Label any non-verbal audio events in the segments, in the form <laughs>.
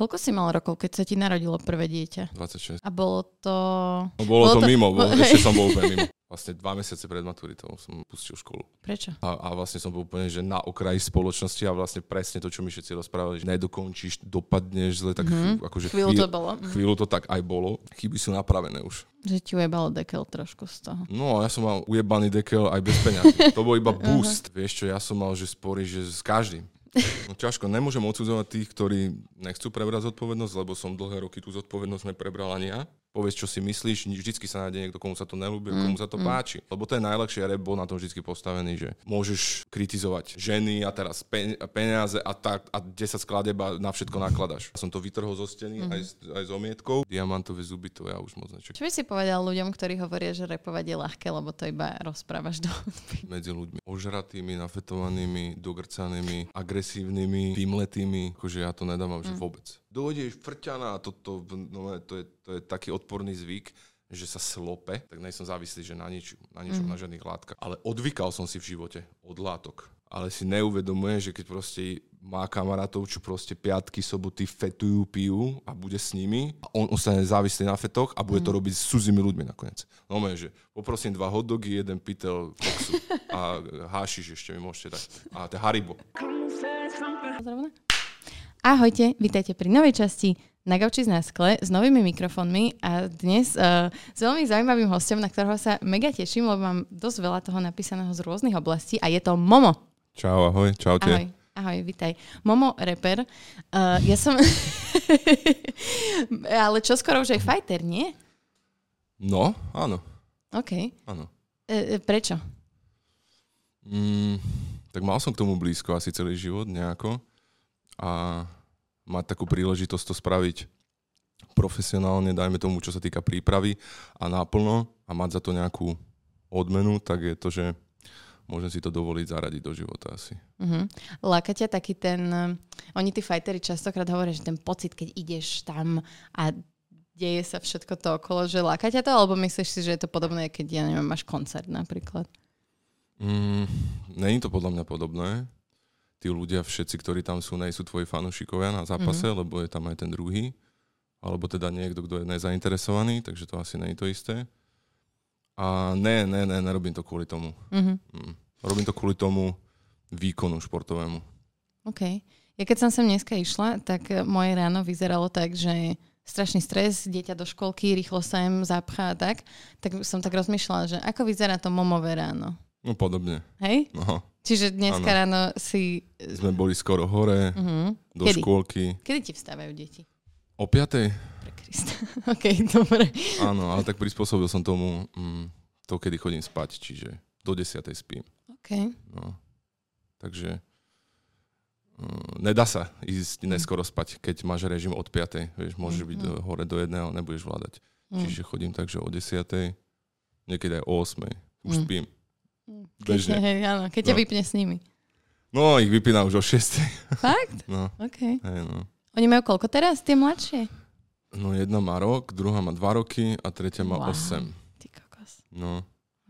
Koľko si mal rokov, keď sa ti narodilo prvé dieťa? 26. A bolo to... No, bolo, Bolo to, to- mimo, bol, <laughs> ešte som bol úplne mimo. Vlastne dva mesiace pred maturitou som pustil školu. Prečo? A, a vlastne som bol úplne že na okraji spoločnosti a vlastne presne to, čo mi všetci rozprávali, že nedokončíš, dopadneš zle, tak mm-hmm. akože Chvíľu to bolo. Mhm. chvíľu to tak aj bolo. Chyby sú napravené už. Že ti ujebalo dekel trošku z toho. No ja som mal ujebaný dekel aj bez peňazí. To bol iba <laughs> boost. Vieš čo, ja som mal, že spory, že s každým. No ťažko, nemôžem odsudzovať tých, ktorí nechcú prebrať zodpovednosť, lebo som dlhé roky tú zodpovednosť neprebral ani ja. Povedz, čo si myslíš, vždycky sa nájde niekto, komu sa to nelúbi, komu sa to páči. Lebo to je najlepšie, rap bol na tom vždy postavený, že môžeš kritizovať ženy a teraz pe- peniaze a, tak, a 10 skladeb a na všetko nakladaš. Som to vytrhol zo steny aj, s- aj s omietkou. Diamantové zuby, to ja už moc nečakám. Čo by si povedal ľuďom, ktorí hovoria, že repovať je ľahké, lebo to iba rozprávaš do medzi ľuďmi. Ožratými, nafetovanými, dogrcanými, agresívnymi, vymletými. Akože ja to nedávam, že vôbec. Dojdeš frťaná a toto, no, to, je, to je taký odporný zvyk, že sa slope, tak nej som závislý, že na ničom, na ničom, na žiadnych látkach. Ale odvykal som si v živote od látok. Ale si neuvedomuje, že keď proste má kamarátov, čo proste piatky, soboty fetujú, pijú a bude s nimi a on ostane závislý na fetoch a bude to robiť s cudzími ľuďmi nakoniec. No že poprosím dva hotdogy, jeden pytel koksu a hášiš ešte mi môžete dať. A to je Haribo. Zrovna. Ahojte, vítajte pri novej časti na gauči na skle s novými mikrofónmi a dnes uh, s veľmi zaujímavým hostom, na ktorého sa mega teším, lebo mám dosť veľa toho napísaného z rôznych oblastí a je to Momo. Čau, ahoj, čaute. Ahoj. Ahoj, vitaj. Momo, reper. Uh, ja som... <laughs> Ale čo skoro už aj fighter, nie? No, áno, OK. áno. E, prečo? Mm, tak mal som k tomu blízko asi celý život nejako a mať takú príležitosť to spraviť profesionálne, dajme tomu, čo sa týka prípravy a náplno a mať za to nejakú odmenu, tak je to, že môžem si to dovoliť zaradiť do života asi. Uh-huh. Láka ťa taký ten... Oni tí fightery častokrát hovoria, že ten pocit, keď ideš tam a deje sa všetko to okolo, že láka ťa to, alebo myslíš si, že je to podobné, keď, ja neviem, máš koncert napríklad? Mm, není to podľa mňa podobné. Tí ľudia, všetci, ktorí tam sú, nejsú tvoji fanúšikovia na zápase, mm-hmm. lebo je tam aj ten druhý. Alebo teda niekto, kto je nezainteresovaný, takže to asi nie je to isté. A ne, ne, ne, nerobím to kvôli tomu. Uh-huh. Mm. Robím to kvôli tomu výkonu športovému. OK. Ja keď som sem dneska išla, tak eh, moje ráno vyzeralo tak, že strašný stres, dieťa do školky, rýchlo sa im zapchá a tak. Tak som tak rozmýšľala, že ako vyzerá to momové ráno. No podobne. Hej? No, Čiže dneska Áno. ráno si... sme boli skoro hore, Uh-huh. do Kedy? škôlky. Kedy ti vstávajú deti? O piatej? Pre Krista. <laughs> OK, dobre. Áno, ale tak prispôsobil som tomu mm, to, kedy chodím spať, čiže do desiatej spím. OK. No. Takže uh, nedá sa ísť neskoro spať, keď máš režim od 5. Vieš, môžeš byť do, hore do jedného, nebudeš vládať. Mm. Čiže chodím tak, že o 10. niekedy aj o 8. Už Mm. spím. Keď, Bežne. <laughs> hej, áno, keď ťa No. vypne s nimi. No, ich vypínam už o 6. Fakt? <laughs> No, OK. hej, no. Oni majú koľko teraz, tie mladšie? No jedna má rok, druhá má 2 roky a tretia má Wow. 8. Ty kokos. No.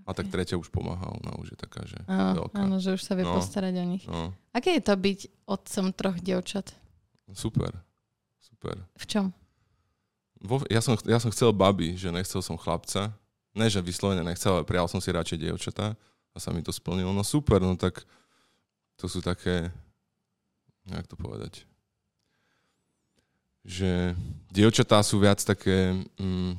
A tak tretia už pomáha, ona už je taká, že Áno, veľká. áno, že už sa vie No. postarať o nich. No, Aké je to byť otcom troch dievčat? super, super. V čom? Vo, ja, som, ja som chcel baby, že nechcel som chlapca. Ne, že vyslovene nechcel, ale prijal som si radšej dievčatá a sa mi to splnilo. No super, no tak to sú také, jak to povedať, že dievčatá sú viac také mm,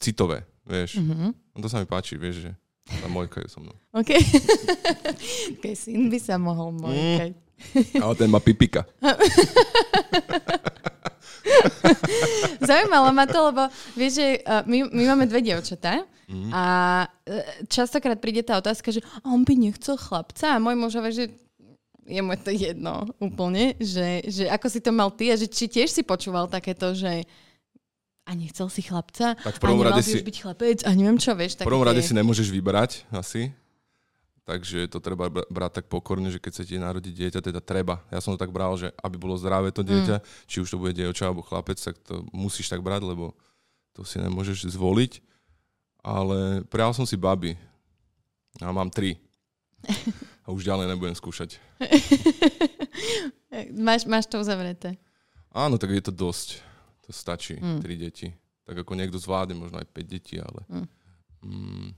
citové, vieš. Mhm. No to sa mi páči, vieš, že tá mojka je so mnou. OK. <laughs> OK, syn by sa mohol mojkať. Ale ten má pipika. <laughs> <laughs> Zaujímalo ma to, lebo vieš, že uh, my, my máme dve dievčatá Mhm. a uh, častokrát príde tá otázka, že "A on by nechcel chlapca a môj muž hovorí, že je mu to jedno úplne, že, že ako si to mal ty a že či tiež si počúval takéto, že a nechcel si chlapca Tak v a nemal rade si- už byť chlapec a neviem čo, vieš. V prvom rade si nemôžeš vybrať asi, takže to treba br- brať tak pokorne, že keď ti narodí dieťa, teda treba. Ja som to tak bral, že aby bolo zdravé to dieťa, mm. či už to bude dievča alebo chlapec, tak to musíš tak brať, lebo to si nemôžeš zvoliť. Ale prijal som si baby. A mám tri. <laughs> A už ďalej nebudem skúšať. <laughs> máš, máš to uzavreté. Áno, tak je to dosť. To stačí, mm. tri deti. Tak ako niekto zvládne možno aj 5 detí, ale mm. Mm,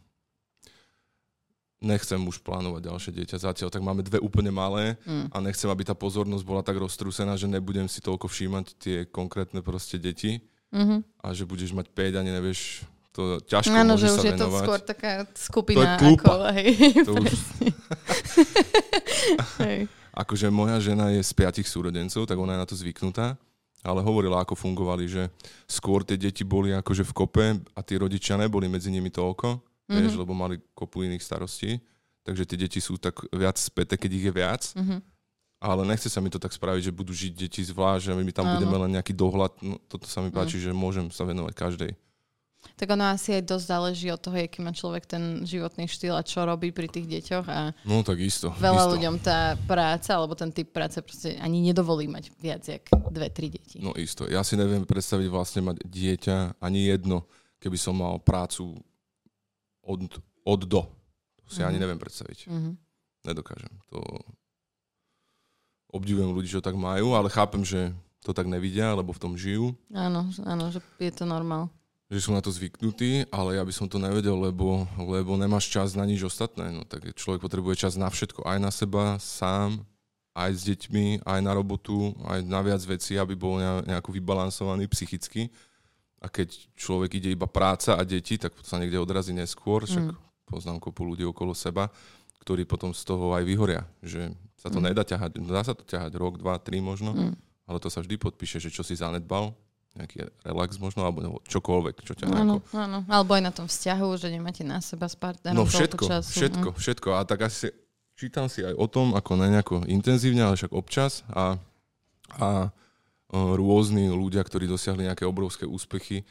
nechcem už plánovať ďalšie dieťa zatiaľ, tak máme dve úplne malé mm. a nechcem, aby tá pozornosť bola tak roztrúsená, že nebudem si toľko všímať tie konkrétne proste deti mm-hmm. a že budeš mať 5 ani nevieš, to ťažko Áno, že už je to skôr taká skupina. To je ako, hej, to už... <laughs> hej. Akože moja žena je z piatich súrodencov, tak ona je na to zvyknutá ale hovorila, ako fungovali, že skôr tie deti boli akože v kope a tí rodičia neboli medzi nimi toľko, mm-hmm. vieš, lebo mali kopu iných starostí, takže tie deti sú tak viac späté, keď ich je viac. Mm-hmm. Ale nechce sa mi to tak spraviť, že budú žiť deti zvlášť, že my tam Áno. budeme len nejaký dohľad. No, toto sa mi mhm. páči, mm. že môžem sa venovať každej. Tak ono asi aj dosť záleží od toho, aký má človek ten životný štýl a čo robí pri tých deťoch. A no tak isto. Veľa isto. ľuďom tá práca, alebo ten typ práce proste ani nedovolí mať viac jak dve, tri deti. No isto. Ja si neviem predstaviť vlastne mať dieťa ani jedno, keby som mal prácu od, od do. To si mm-hmm. ani mhm. neviem predstaviť. Mm-hmm. Nedokážem. To obdivujem ľudí, čo tak majú, ale chápem, že to tak nevidia, lebo v tom žijú. Áno, áno, že je to normál že sú na to zvyknutí, ale ja by som to nevedel, lebo, lebo nemáš čas na nič ostatné. No, tak človek potrebuje čas na všetko, aj na seba, sám, aj s deťmi, aj na robotu, aj na viac vecí, aby bol nejako vybalansovaný psychicky. A keď človek ide iba práca a deti, tak sa niekde odrazí neskôr, však mm. poznám kopu ľudí okolo seba, ktorí potom z toho aj vyhoria, že sa to mm. nedá ťahať, dá sa to ťahať rok, dva, tri možno, mm. ale to sa vždy podpíše, že čo si zanedbal, nejaký relax možno, alebo čokoľvek, čo ťa áno, áno, alebo aj na tom vzťahu, že nemáte na seba s partnerom No všetko, času. všetko, mm. všetko. A tak asi čítam si aj o tom, ako ne nejako intenzívne, ale však občas a, a rôzni ľudia, ktorí dosiahli nejaké obrovské úspechy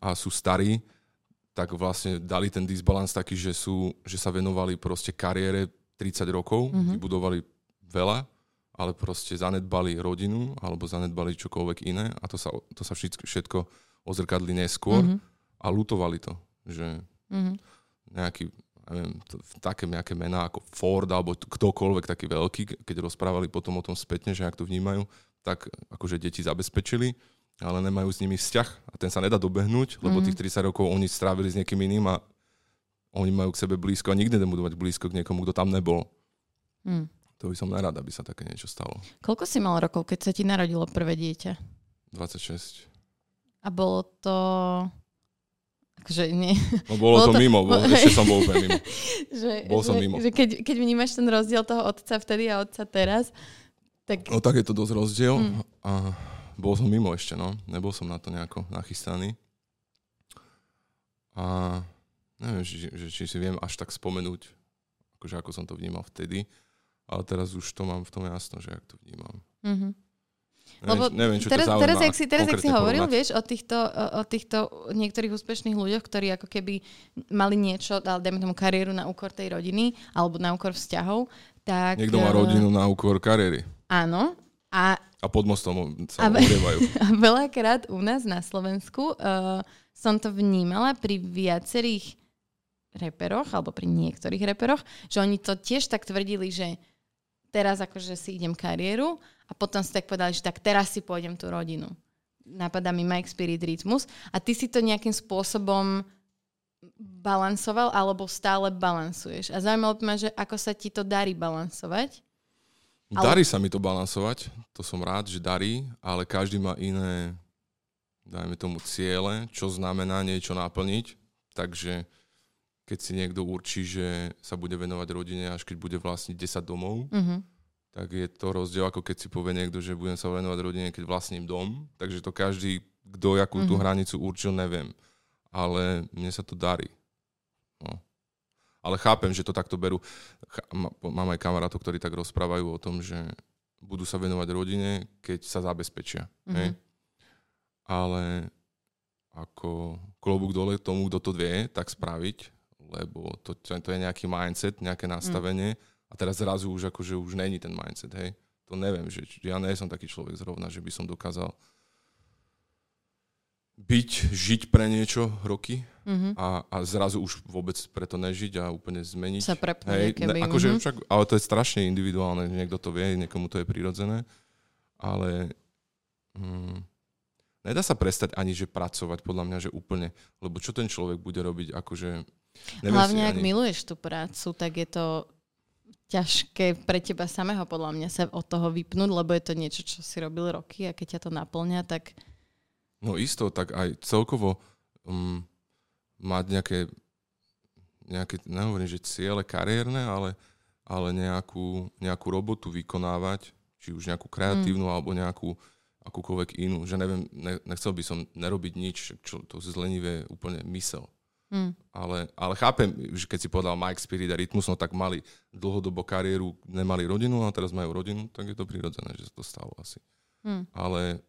a sú starí, tak vlastne dali ten disbalans taký, že, sú, že sa venovali proste kariére 30 rokov, mm-hmm. vybudovali veľa ale proste zanedbali rodinu alebo zanedbali čokoľvek iné a to sa, to sa všetko, všetko ozrkadli neskôr mm-hmm. a lutovali to, že mm-hmm. nejaký, neviem, to, také nejaké mená ako Ford alebo ktokoľvek taký veľký, keď rozprávali potom o tom spätne, že ak to vnímajú, tak akože deti zabezpečili, ale nemajú s nimi vzťah a ten sa nedá dobehnúť, lebo mm-hmm. tých 30 rokov oni strávili s niekým iným a oni majú k sebe blízko a nikdy nebudú mať blízko k niekomu, kto tam nebol. Mm. To by som nerad, aby sa také niečo stalo. Koľko si mal rokov, keď sa ti narodilo prvé dieťa? 26. A bolo to... Akože nie. No bolo, bolo to, to mimo, bol, <laughs> ešte som bol úplne mimo. že, bol som mimo. Že keď, keď vnímaš ten rozdiel toho otca vtedy a otca teraz, tak... No tak je to dosť rozdiel. Mm. A bol som mimo ešte, no. Nebol som na to nejako nachystaný. A neviem, či, že, či si viem až tak spomenúť, akože ako som to vnímal vtedy ale teraz už to mám v tom jasno, že jak to vnímam. Mm-hmm. Lebo neviem, čo teraz, teraz, jak si, teraz, jak si hovoril, vieš, o týchto, o, o týchto niektorých úspešných ľuďoch, ktorí ako keby mali niečo, ale dajme tomu kariéru na úkor tej rodiny, alebo na úkor vzťahov, tak... Niekto má rodinu na úkor kariéry. Áno. A, a pod mostom sa a, <laughs> A veľakrát u nás na Slovensku uh, som to vnímala pri viacerých reperoch, alebo pri niektorých reperoch, že oni to tiež tak tvrdili, že teraz akože si idem kariéru a potom si tak povedali, že tak teraz si pôjdem tú rodinu. Napadá mi Mike Spirit Rytmus a ty si to nejakým spôsobom balansoval alebo stále balansuješ. A zaujímalo ma, že ako sa ti to darí balansovať. Darí ale... sa mi to balansovať, to som rád, že darí, ale každý má iné, dajme tomu, ciele, čo znamená niečo naplniť. Takže keď si niekto určí, že sa bude venovať rodine, až keď bude vlastniť 10 domov, mm-hmm. Tak je to rozdiel, ako keď si povie niekto, že budem sa venovať rodine, keď vlastním dom. Takže to každý, kto jakú mm-hmm. tú mhm. hranicu určil, neviem. Ale mne sa to darí. No. Ale chápem, že to takto berú. Mám aj kamarátov, ktorí tak rozprávajú o tom, že budú sa venovať rodine, keď sa zabezpečia. Mm-hmm. Hej? Ale ako klobúk dole tomu, kto to vie, tak spraviť lebo to, to je nejaký mindset, nejaké nastavenie mm. A teraz zrazu už akože už není ten mindset, hej. To neviem, že ja nie som taký človek zrovna, že by som dokázal byť, žiť pre niečo roky mm-hmm. a, a zrazu už vôbec preto nežiť a úplne zmeniť. Sa Hej, ne, akože mm-hmm. však, ale to je strašne individuálne, niekto to vie, niekomu to je prirodzené, ale mm, nedá sa prestať ani, že pracovať, podľa mňa, že úplne. Lebo čo ten človek bude robiť, akože... Hlavne, si ak ani... miluješ tú prácu, tak je to ťažké pre teba samého, podľa mňa, sa od toho vypnúť, lebo je to niečo, čo si robil roky a keď ťa to naplňa, tak No isto, tak aj celkovo um, mať nejaké, nejaké, nehovorím, že ciele kariérne, ale, ale nejakú, nejakú robotu vykonávať, či už nejakú kreatívnu mm. alebo nejakú akúkoľvek inú. Že neviem, ne, nechcel by som nerobiť nič, čo to zlenivé úplne mysel. Mm. Ale, ale chápem, že keď si povedal Mike Spirit a Rytmus, no tak mali dlhodobo kariéru, nemali rodinu a teraz majú rodinu, tak je to prirodzené, že sa to stalo asi. Mm. Ale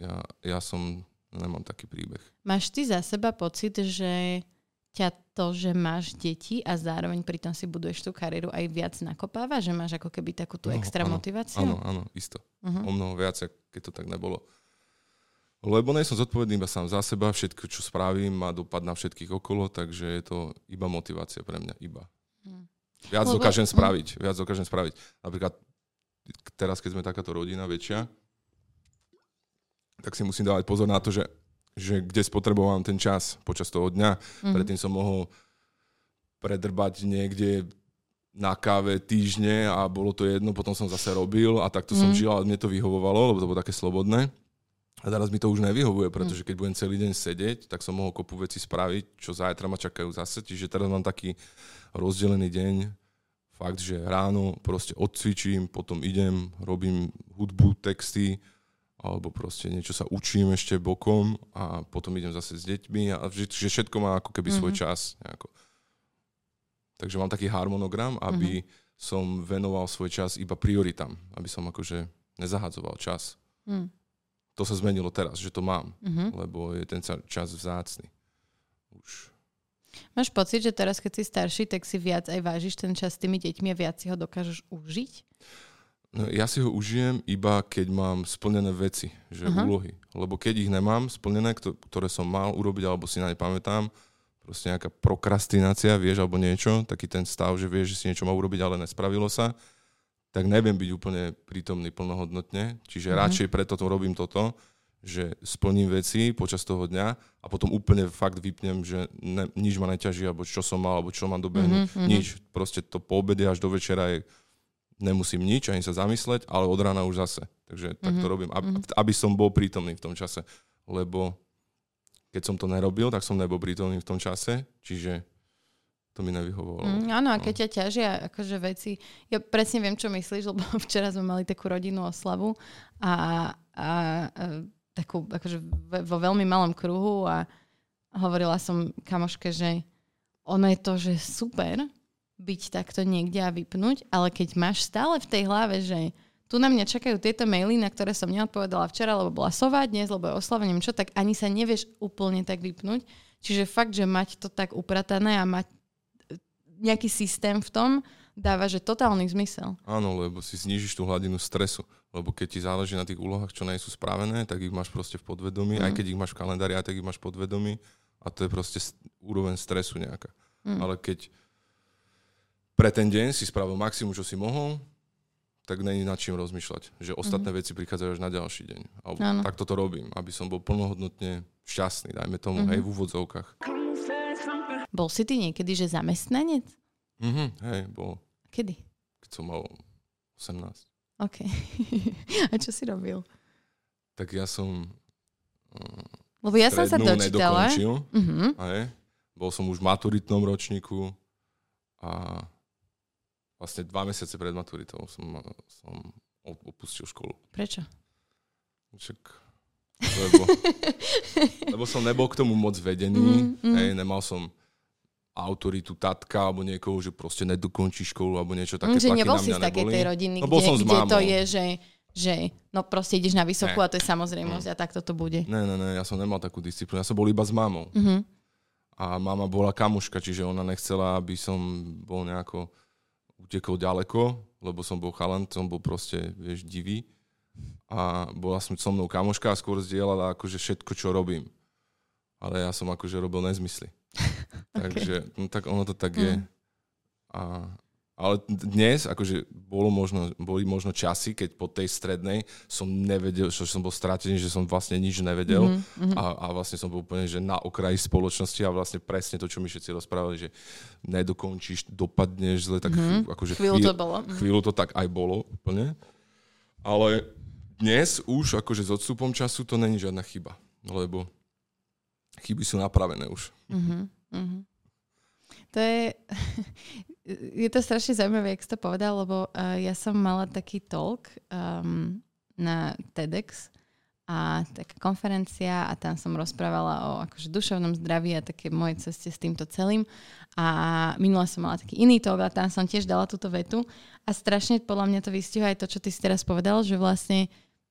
ja, ja som, nemám taký príbeh. máš ty za seba pocit, že ťa to, že máš deti a zároveň pritom si buduješ tú kariéru aj viac nakopáva? Že máš ako keby takú tú No, extra áno, motiváciu? Áno, áno, isto. Uh-huh. O mnoho viac, keď to tak nebolo. Lebo nie som zodpovedný iba sám za seba, všetko, čo spravím, má dopad na všetkých okolo, takže je to iba motivácia pre mňa, iba. Hm. Viac Lebo- dokážem hm. spraviť, viac dokážem spraviť. Napríklad teraz, keď sme takáto rodina väčšia, tak si musím dávať pozor na to, že, že kde spotrebovám ten čas počas toho dňa. Mhm. Predtým som mohol predrbať niekde na káve týždne a bolo to jedno, potom som zase robil a takto som Mhm. žil a mne to vyhovovalo, lebo to bolo také slobodné. A teraz mi to už nevyhovuje, pretože keď budem celý deň sedieť, tak som mohol kopu veci spraviť, čo zajtra ma čakajú zase. Čiže teraz mám taký rozdelený deň. Fakt, že ráno proste odcvičím, potom idem, robím hudbu, texty, alebo proste niečo sa učím ešte bokom a potom idem zase s deťmi a že, že všetko má ako keby svoj Mhm. čas. Nejako. Takže mám taký harmonogram, aby som venoval svoj čas iba prioritám, aby som akože nezahadzoval čas. Hm. To sa zmenilo teraz, že to mám, Mhm. lebo je ten čas vzácny. Už. Máš pocit, že teraz, keď si starší, tak si viac aj vážiš ten čas s tými deťmi a viac si ho dokážeš užiť? No, ja si ho užijem iba keď mám splnené veci, že Aha. úlohy. Lebo keď ich nemám splnené, kto- ktoré som mal urobiť alebo si na ne pamätám, proste nejaká prokrastinácia, vieš, alebo niečo, taký ten stav, že vieš, že si niečo má urobiť, ale nespravilo sa, tak neviem byť úplne prítomný plnohodnotne. Čiže Mhm. radšej preto to robím toto, že splním veci počas toho dňa a potom úplne fakt vypnem, že ne, nič ma neťaží, alebo čo som mal, alebo čo mám dobehnúť. Mhm, mhm. Nič. Proste to po obede až do večera je nemusím nič, ani sa zamysleť, ale od rána už zase. Takže tak to Mhm, robím, aby, mhm. aby som bol prítomný v tom čase. Lebo keď som to nerobil, tak som nebol prítomný v tom čase, čiže to mi nevyhovovalo. Mm, áno, a no. keď ťa ťažia akože veci, ja presne viem, čo myslíš, lebo <laughs> včera sme mali takú rodinnú oslavu a, a, a takú akože vo veľmi malom kruhu a hovorila som kamoške, že ono je to, že super byť takto niekde a vypnúť, ale keď máš stále v tej hlave, že tu na mňa čakajú tieto maily, na ktoré som neodpovedala včera, lebo bola sova, dnes, lebo je oslava, neviem čo, tak ani sa nevieš úplne tak vypnúť. Čiže fakt, že mať to tak upratané a mať nejaký systém v tom dáva, že totálny zmysel. Áno, lebo si znižíš tú hladinu stresu. Lebo keď ti záleží na tých úlohách, čo nie sú spravené, tak ich máš proste v podvedomí. Mhm. Aj keď ich máš v kalendári, aj tak ich máš v podvedomí. A to je proste st- úroveň stresu nejaká. Mm. Ale keď pre ten deň si spravil maximum, čo si mohol, tak není nad čím rozmýšľať. Že ostatné veci prichádzajú až na ďalší deň. Alebo Mhm. Takto to robím, aby som bol plnohodnotne šťastný, dajme tomu, Mhm. hej, v úvodzovkách. Bol si ty niekedy, že zamestnanec? Mhm, hej, bol, Kedy? keď som mal 18. OK. <laughs> a čo si robil? Tak ja som mm, Lebo ja som sa dočítala. Uh-huh. Hej. Bol som už v maturitnom ročníku a vlastne dva mesiace pred maturitou som, som opustil školu. Prečo? Však, lebo, <laughs> lebo som nebol k tomu moc vedený, Mm, mm. hej, nemal som autoritu tatka alebo niekoho, že proste nedokončí školu alebo niečo také Mm, že tlaky nebol si z takej tej rodiny, No kde, som kde to je, že, že no proste ideš na vysokú Ne. a to je samozrejmosť a takto to bude. Ne, ne, ne, ja som nemal takú disciplínu, ja som bol iba s mamou. Uh-huh. A mama bola kamuška, čiže ona nechcela, aby som bol nejako utekol ďaleko, lebo som bol chalan, som bol proste, vieš, divý. A bola som so mnou kamoška a skôr zdieľala akože všetko, čo robím. Ale ja som akože robil nezmysly. <laughs> Takže no, tak ono to tak je. Mm. A, Ale dnes, akože bolo možno, boli možno časy, keď po tej strednej som nevedel, že som bol stratený, že som vlastne nič nevedel mm-hmm. a, a vlastne som bol úplne že na okraji spoločnosti a vlastne presne to, čo mi všetci rozprávali, že nedokončíš, dopadneš zle, tak mm-hmm. akože chvíľu to bolo. Mhm. Chvíľu to tak aj bolo úplne. Ale dnes už akože s odstupom času to není žiadna chyba, lebo chyby sú napravené už. Mm-hmm. Mm-hmm. To je, <laughs> je to strašne zaujímavé, jak si to povedal, lebo uh, ja som mala taký talk um, na TEDx a taká konferencia a tam som rozprávala o akože duševnom zdraví a také mojej ceste s týmto celým. A minule som mala taký iný talk a tam som tiež dala túto vetu a strašne podľa mňa to vystihuje aj to, čo ty si teraz povedal, že vlastne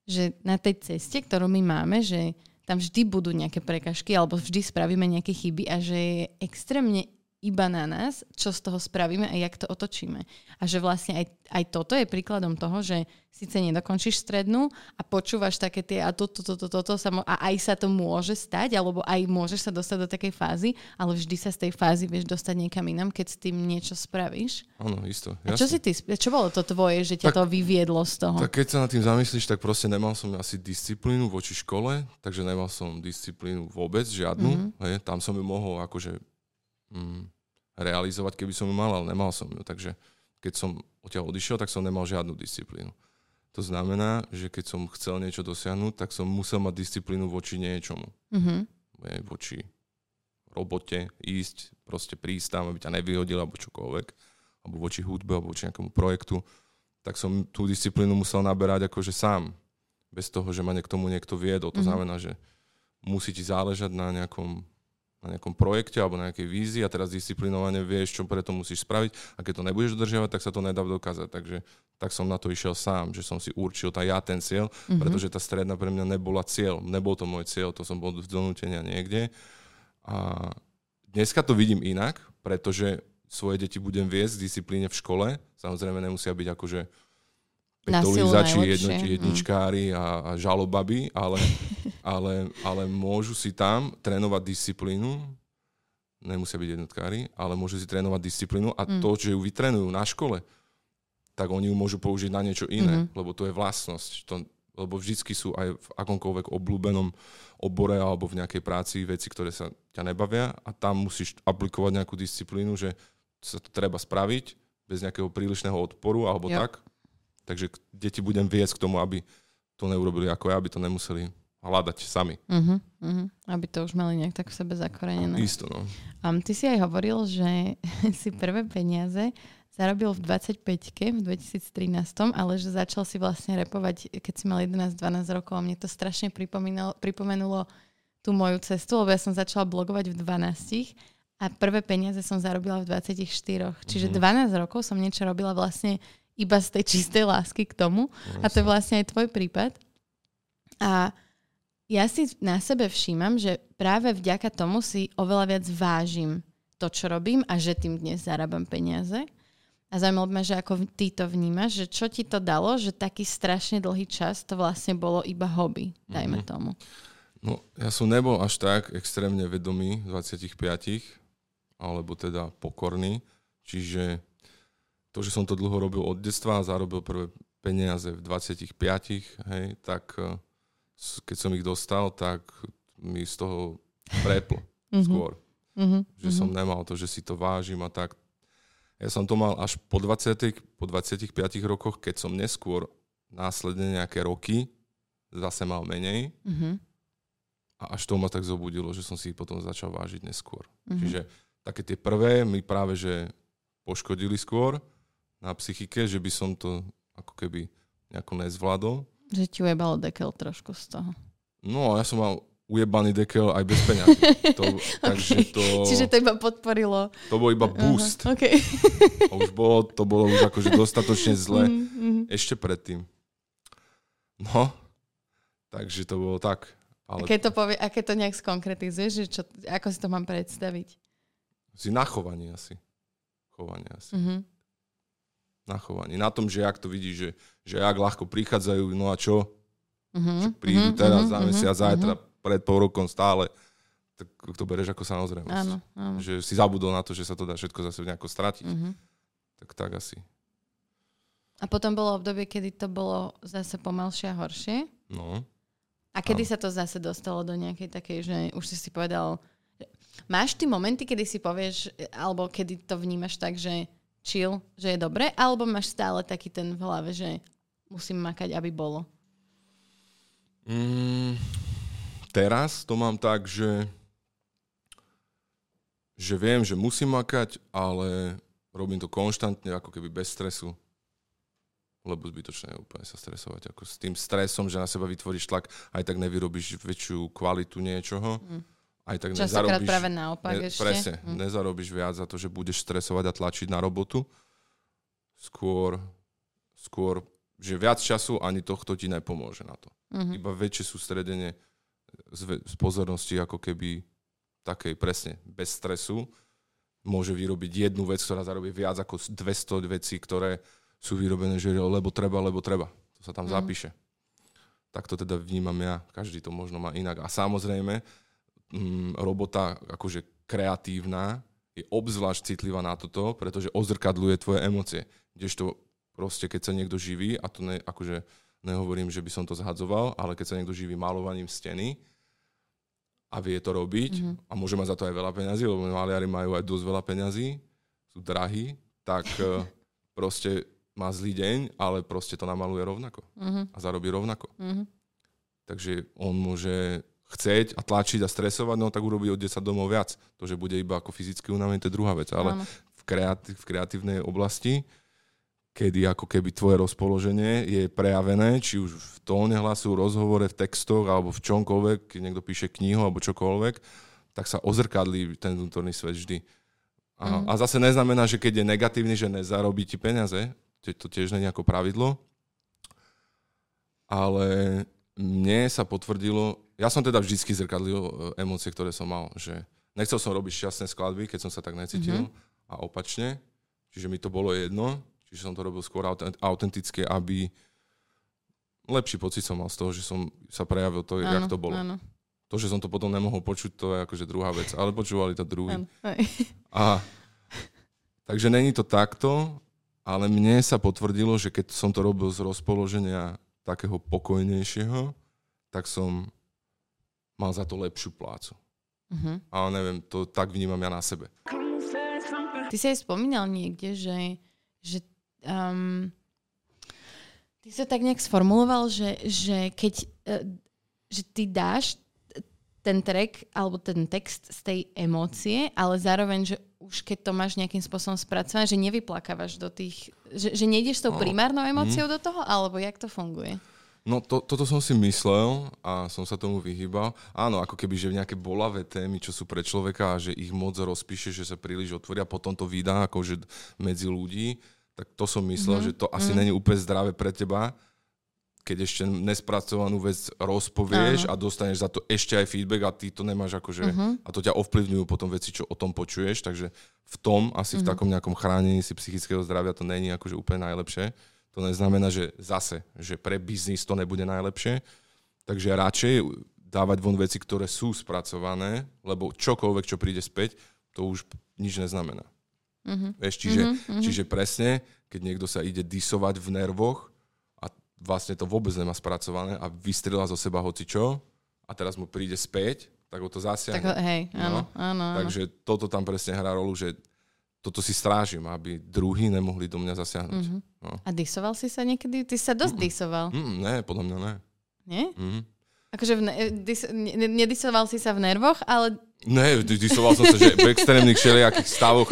že na tej ceste, ktorú my máme, že tam vždy budú nejaké prekažky alebo vždy spravíme nejaké chyby a že je extrémne iba na nás, čo z toho spravíme a jak to otočíme. A že vlastne aj, aj toto je príkladom toho, že síce nedokončíš strednú a počúvaš také tie a toto, toto, toto, to a aj sa to môže stať, alebo aj môžeš sa dostať do takej fázy, ale vždy sa z tej fázy vieš dostať niekam inam, keď s tým niečo spravíš. Áno, isto. A čo si ty, čo bolo to tvoje, že ťa tak, to vyviedlo z toho? Tak keď sa nad tým zamyslíš, tak proste nemal som asi disciplínu voči škole, takže nemal som disciplínu vôbec, žiadnu. Mm-hmm. Hej, tam som ju mohol akože mm, realizovať, keby som ju mal, ale nemal som ju. Takže keď som odtiaľ odišiel, tak som nemal žiadnu disciplínu. To znamená, že keď som chcel niečo dosiahnuť, tak som musel mať disciplínu voči niečomu. Mm-hmm. Voči robote, ísť, proste prísť tam, aby ťa nevyhodil, alebo čokoľvek, alebo voči hudbe, alebo voči nejakému projektu, tak som tú disciplínu musel naberať akože sám, bez toho, že ma k tomu niekto viedol. To mm-hmm. znamená, že musí ti záležať na nejakom na nejakom projekte alebo na nejakej vízii a teraz disciplinovane vieš, čo preto musíš spraviť a keď to nebudeš dodržiavať, tak sa to nedá dokázať. Takže tak som na to išiel sám, že som si určil tá ja ten cieľ, mm-hmm. pretože tá stredná pre mňa nebola cieľ. Nebol to môj cieľ, to som bol z donútenia niekde. A dneska to vidím inak, pretože svoje deti budem viesť v disciplíne v škole. Samozrejme nemusia byť akože petolízači, jednoti, jedničkári a, a žalobaby, ale, <laughs> ale, ale môžu si tam trénovať disciplínu, nemusia byť jednotkári, ale môžu si trénovať disciplínu a mm. to, že ju vytrenujú na škole, tak oni ju môžu použiť na niečo iné, mm-hmm. lebo to je vlastnosť. To, lebo vždycky sú aj v akomkoľvek obľúbenom obore alebo v nejakej práci veci, ktoré sa ťa nebavia a tam musíš aplikovať nejakú disciplínu, že sa to treba spraviť bez nejakého prílišného odporu alebo jo. tak Takže deti budem viesť k tomu, aby to neurobili ako ja, aby to nemuseli hľadať sami. Uh-huh, uh-huh. Aby to už mali nejak tak v sebe zakorenené. Isto, no. Um, ty si aj hovoril, že <laughs> si prvé peniaze zarobil v 25-ke v 2013, ale že začal si vlastne repovať, keď si mal 11-12 rokov a mne to strašne pripomenulo tú moju cestu, lebo ja som začala blogovať v 12 a prvé peniaze som zarobila v 24. Čiže uh-huh. 12 rokov som niečo robila vlastne iba z tej čistej lásky k tomu. Vlastne. A to je vlastne aj tvoj prípad. A ja si na sebe všímam, že práve vďaka tomu si oveľa viac vážim to, čo robím a že tým dnes zarábam peniaze. A zaujímalo ma, že ako ty to vnímaš, že čo ti to dalo, že taký strašne dlhý čas to vlastne bolo iba hobby, dajme mm-hmm. tomu. No, ja som nebol až tak extrémne vedomý 25, alebo teda pokorný, čiže to, že som to dlho robil od detstva a zarobil prvé peniaze v 25, hej, tak eh, keď som ich dostal, tak mi z toho preplo mm-hmm. skôr. Mm-hmm. Že som nemal to, že si to vážim a tak. Ja som to mal až po, 20, po 25 rokoch, keď som neskôr následne nejaké roky zase mal menej. Mm-hmm. A až to ma tak zobudilo, že som si ich potom začal vážiť neskôr. Mm-hmm. Čiže také tie prvé mi práve, že poškodili skôr na psychike, že by som to ako keby nejako nezvládol. Že ti ujebalo dekel trošku z toho. No, ja som mal ujebaný dekel aj bez peňazí. To, <laughs> okay. takže to, Čiže to iba podporilo. To bol iba boost. Uh-huh. Okay. A už bolo, to bolo už akože dostatočne zle mm-hmm. ešte predtým. No, takže to bolo tak. Ale... A keď to, povie, a keď to nejak skonkretizuješ, že čo, ako si to mám predstaviť? Si na chovanie asi. Chovanie asi. Mm-hmm na chovaní. Na tom, že jak to vidíš, že, že jak ľahko prichádzajú, no a čo? Uh-huh, prídu uh-huh, teraz, uh-huh, za mesiac, uh-huh. zajtra, pred pol rokom stále. Tak to bereš ako samozrejmosť. Áno, áno. Že si zabudol na to, že sa to dá všetko zase nejako stratiť. Uh-huh. Tak tak asi. A potom bolo obdobie, kedy to bolo zase pomalšie a horšie. No. A kedy Áno. sa to zase dostalo do nejakej takej, že už si si povedal... Máš ty momenty, kedy si povieš, alebo kedy to vnímaš tak, že chill, že je dobre, alebo máš stále taký ten v hlave, že musím makať, aby bolo. Mm, teraz to mám tak, že, že viem, že musím makať, ale robím to konštantne, ako keby bez stresu. Lebo zbytočné je úplne sa stresovať. Ako s tým stresom, že na seba vytvoríš tlak, aj tak nevyrobíš väčšiu kvalitu niečoho. Mm. Aj tak Častokrát nezarobíš, práve naopak ne, ešte. Presne, Mm. nezarobíš viac za to, že budeš stresovať a tlačiť na robotu. Skôr, skôr, že viac času ani tohto ti nepomôže na to Mhm. iba väčšie sústredenie z, ve- z pozornosti ako keby takej presne, bez stresu, môže vyrobiť jednu vec, ktorá zarobí viac ako 200 vecí, ktoré sú vyrobené, že lebo treba, lebo treba. To sa tam Mhm. zapíše. Tak to teda vnímam ja. Každý to možno má inak. A samozrejme, mm, robota akože kreatívna je obzvlášť citlivá na toto, pretože ozrkadluje tvoje emócie. Kdežto proste, keď sa niekto živí, a to ne, akože nehovorím, že by som to zhadzoval, ale keď sa niekto živí malovaním steny a vie to robiť Mhm. a môže mať za to aj veľa peňazí, lebo maliari majú aj dosť veľa peňazí, sú drahí, tak <laughs> eh, proste má zlý deň, ale proste to namaluje rovnako Mhm. a zarobí rovnako. Mhm. Takže on môže chceť a tlačiť a stresovať, no tak urobí o 10 domov viac. To, že bude iba ako fyzicky unavený, to je druhá vec. Ale v, kreati- v kreatívnej oblasti, kedy ako keby tvoje rozpoloženie je prejavené, či už v tóne hlasu, rozhovore, v textoch alebo v čomkoľvek, keď niekto píše knihu alebo čokoľvek, tak sa ozrkadlí ten vnútorný svet vždy. A, Mhm. a zase neznamená, že keď je negatívny, že nezarobí ti peniaze, to tiež nie je ako pravidlo, ale mne sa potvrdilo, ja som teda vždycky zrkadlil e, emócie, ktoré som mal, že nechcel som robiť šťastné skladby, keď som sa tak necítil Mhm. a opačne, čiže mi to bolo jedno, čiže som to robil skôr autent- autentické, aby lepší pocit som mal z toho, že som sa prejavil to, jak to bolo. Áno, To, že som to potom nemohol počuť, to je akože druhá vec, ale počúvali to druhý. A, takže není to takto, ale mne sa potvrdilo, že keď som to robil z rozpoloženia takého pokojnejšieho, tak som mal za to lepšiu plácu. Mhm. Ale neviem, to tak vnímam ja na sebe. Ty si aj spomínal niekde, že, že um, ty sa tak nejak sformuloval, že, že keď uh, že ty dáš ten track alebo ten text z tej emócie, ale zároveň, že už keď to máš nejakým spôsobom spracované, že nevyplakávaš do tých, že, že nejdeš s tou No. primárnou emóciou do toho, alebo jak to funguje? No to, toto som si myslel a som sa tomu vyhýbal. Áno, ako keby, že nejaké bolavé témy, čo sú pre človeka a že ich moc rozpíše, že sa príliš otvoria, potom to vydá akože medzi ľudí, tak to som myslel, Mhm, že to asi mhm. není úplne zdravé pre teba, keď ešte nespracovanú vec rozpovieš Áno. a dostaneš za to ešte aj feedback a ty to nemáš akože, Mhm. a to ťa ovplyvňujú potom veci, čo o tom počuješ, takže v tom, asi v Mhm. takom nejakom chránení si psychického zdravia to není akože úplne najlepšie. To neznamená, že zase, že pre biznis to nebude najlepšie. Takže radšej dávať von veci, ktoré sú spracované, lebo čokoľvek, čo príde späť, to už nič neznamená. Mhm. Vieš, čiže, mhm. čiže presne, keď niekto sa ide disovať v nervoch vlastne to vôbec nemá spracované a vystrela zo seba hoci čo a teraz mu príde späť, tak ho to zasiahne. Tak, hej, áno, No, áno, áno. Takže toto tam presne hrá rolu, že toto si strážim, aby druhí nemohli do mňa zasiahnuť. Mhm. No. A disoval si sa niekedy? Ty sa dosť disoval, Mm, ne, podľa mňa ne. nie? Mm. Akože v ne- dis- ne- nedisoval si sa v nervoch, ale Ne, di- disoval som sa, že v extrémnych všelijakých stavoch.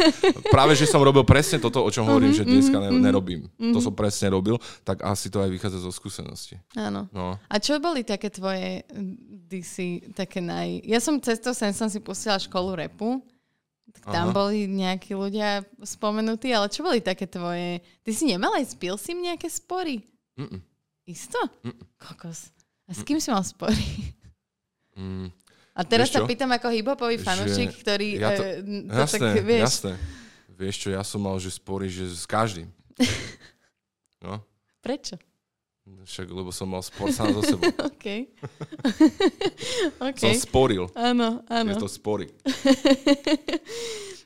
Práve, že som robil presne toto, o čom hovorím, Mhm, že dneska ne, mhm, nerobím. To som presne robil, tak asi to aj vychádza zo skúsenosti. áno. No. A čo boli také tvoje disy, také naj... Ja som cestou sem som si pustila školu repu, tak tam Aha. boli nejakí ľudia spomenutí, ale čo boli také tvoje... Ty si nemal aj s Pilsim nejaké spory? Mm-mm. Isto? Mm. Kokos. A s kým si mal spory? Mm. A teraz sa pýtam ako hiphopový fanúšik, ktorý ja to- eh, to Jasné, tak, vieš, jasné. Vieš čo, ja som mal, že spory, že s každým. <laughs> No, prečo? však, lebo som mal spor sám so sebou. <laughs> OK. <laughs> OK. Som sporil. Áno, áno. Je to spory.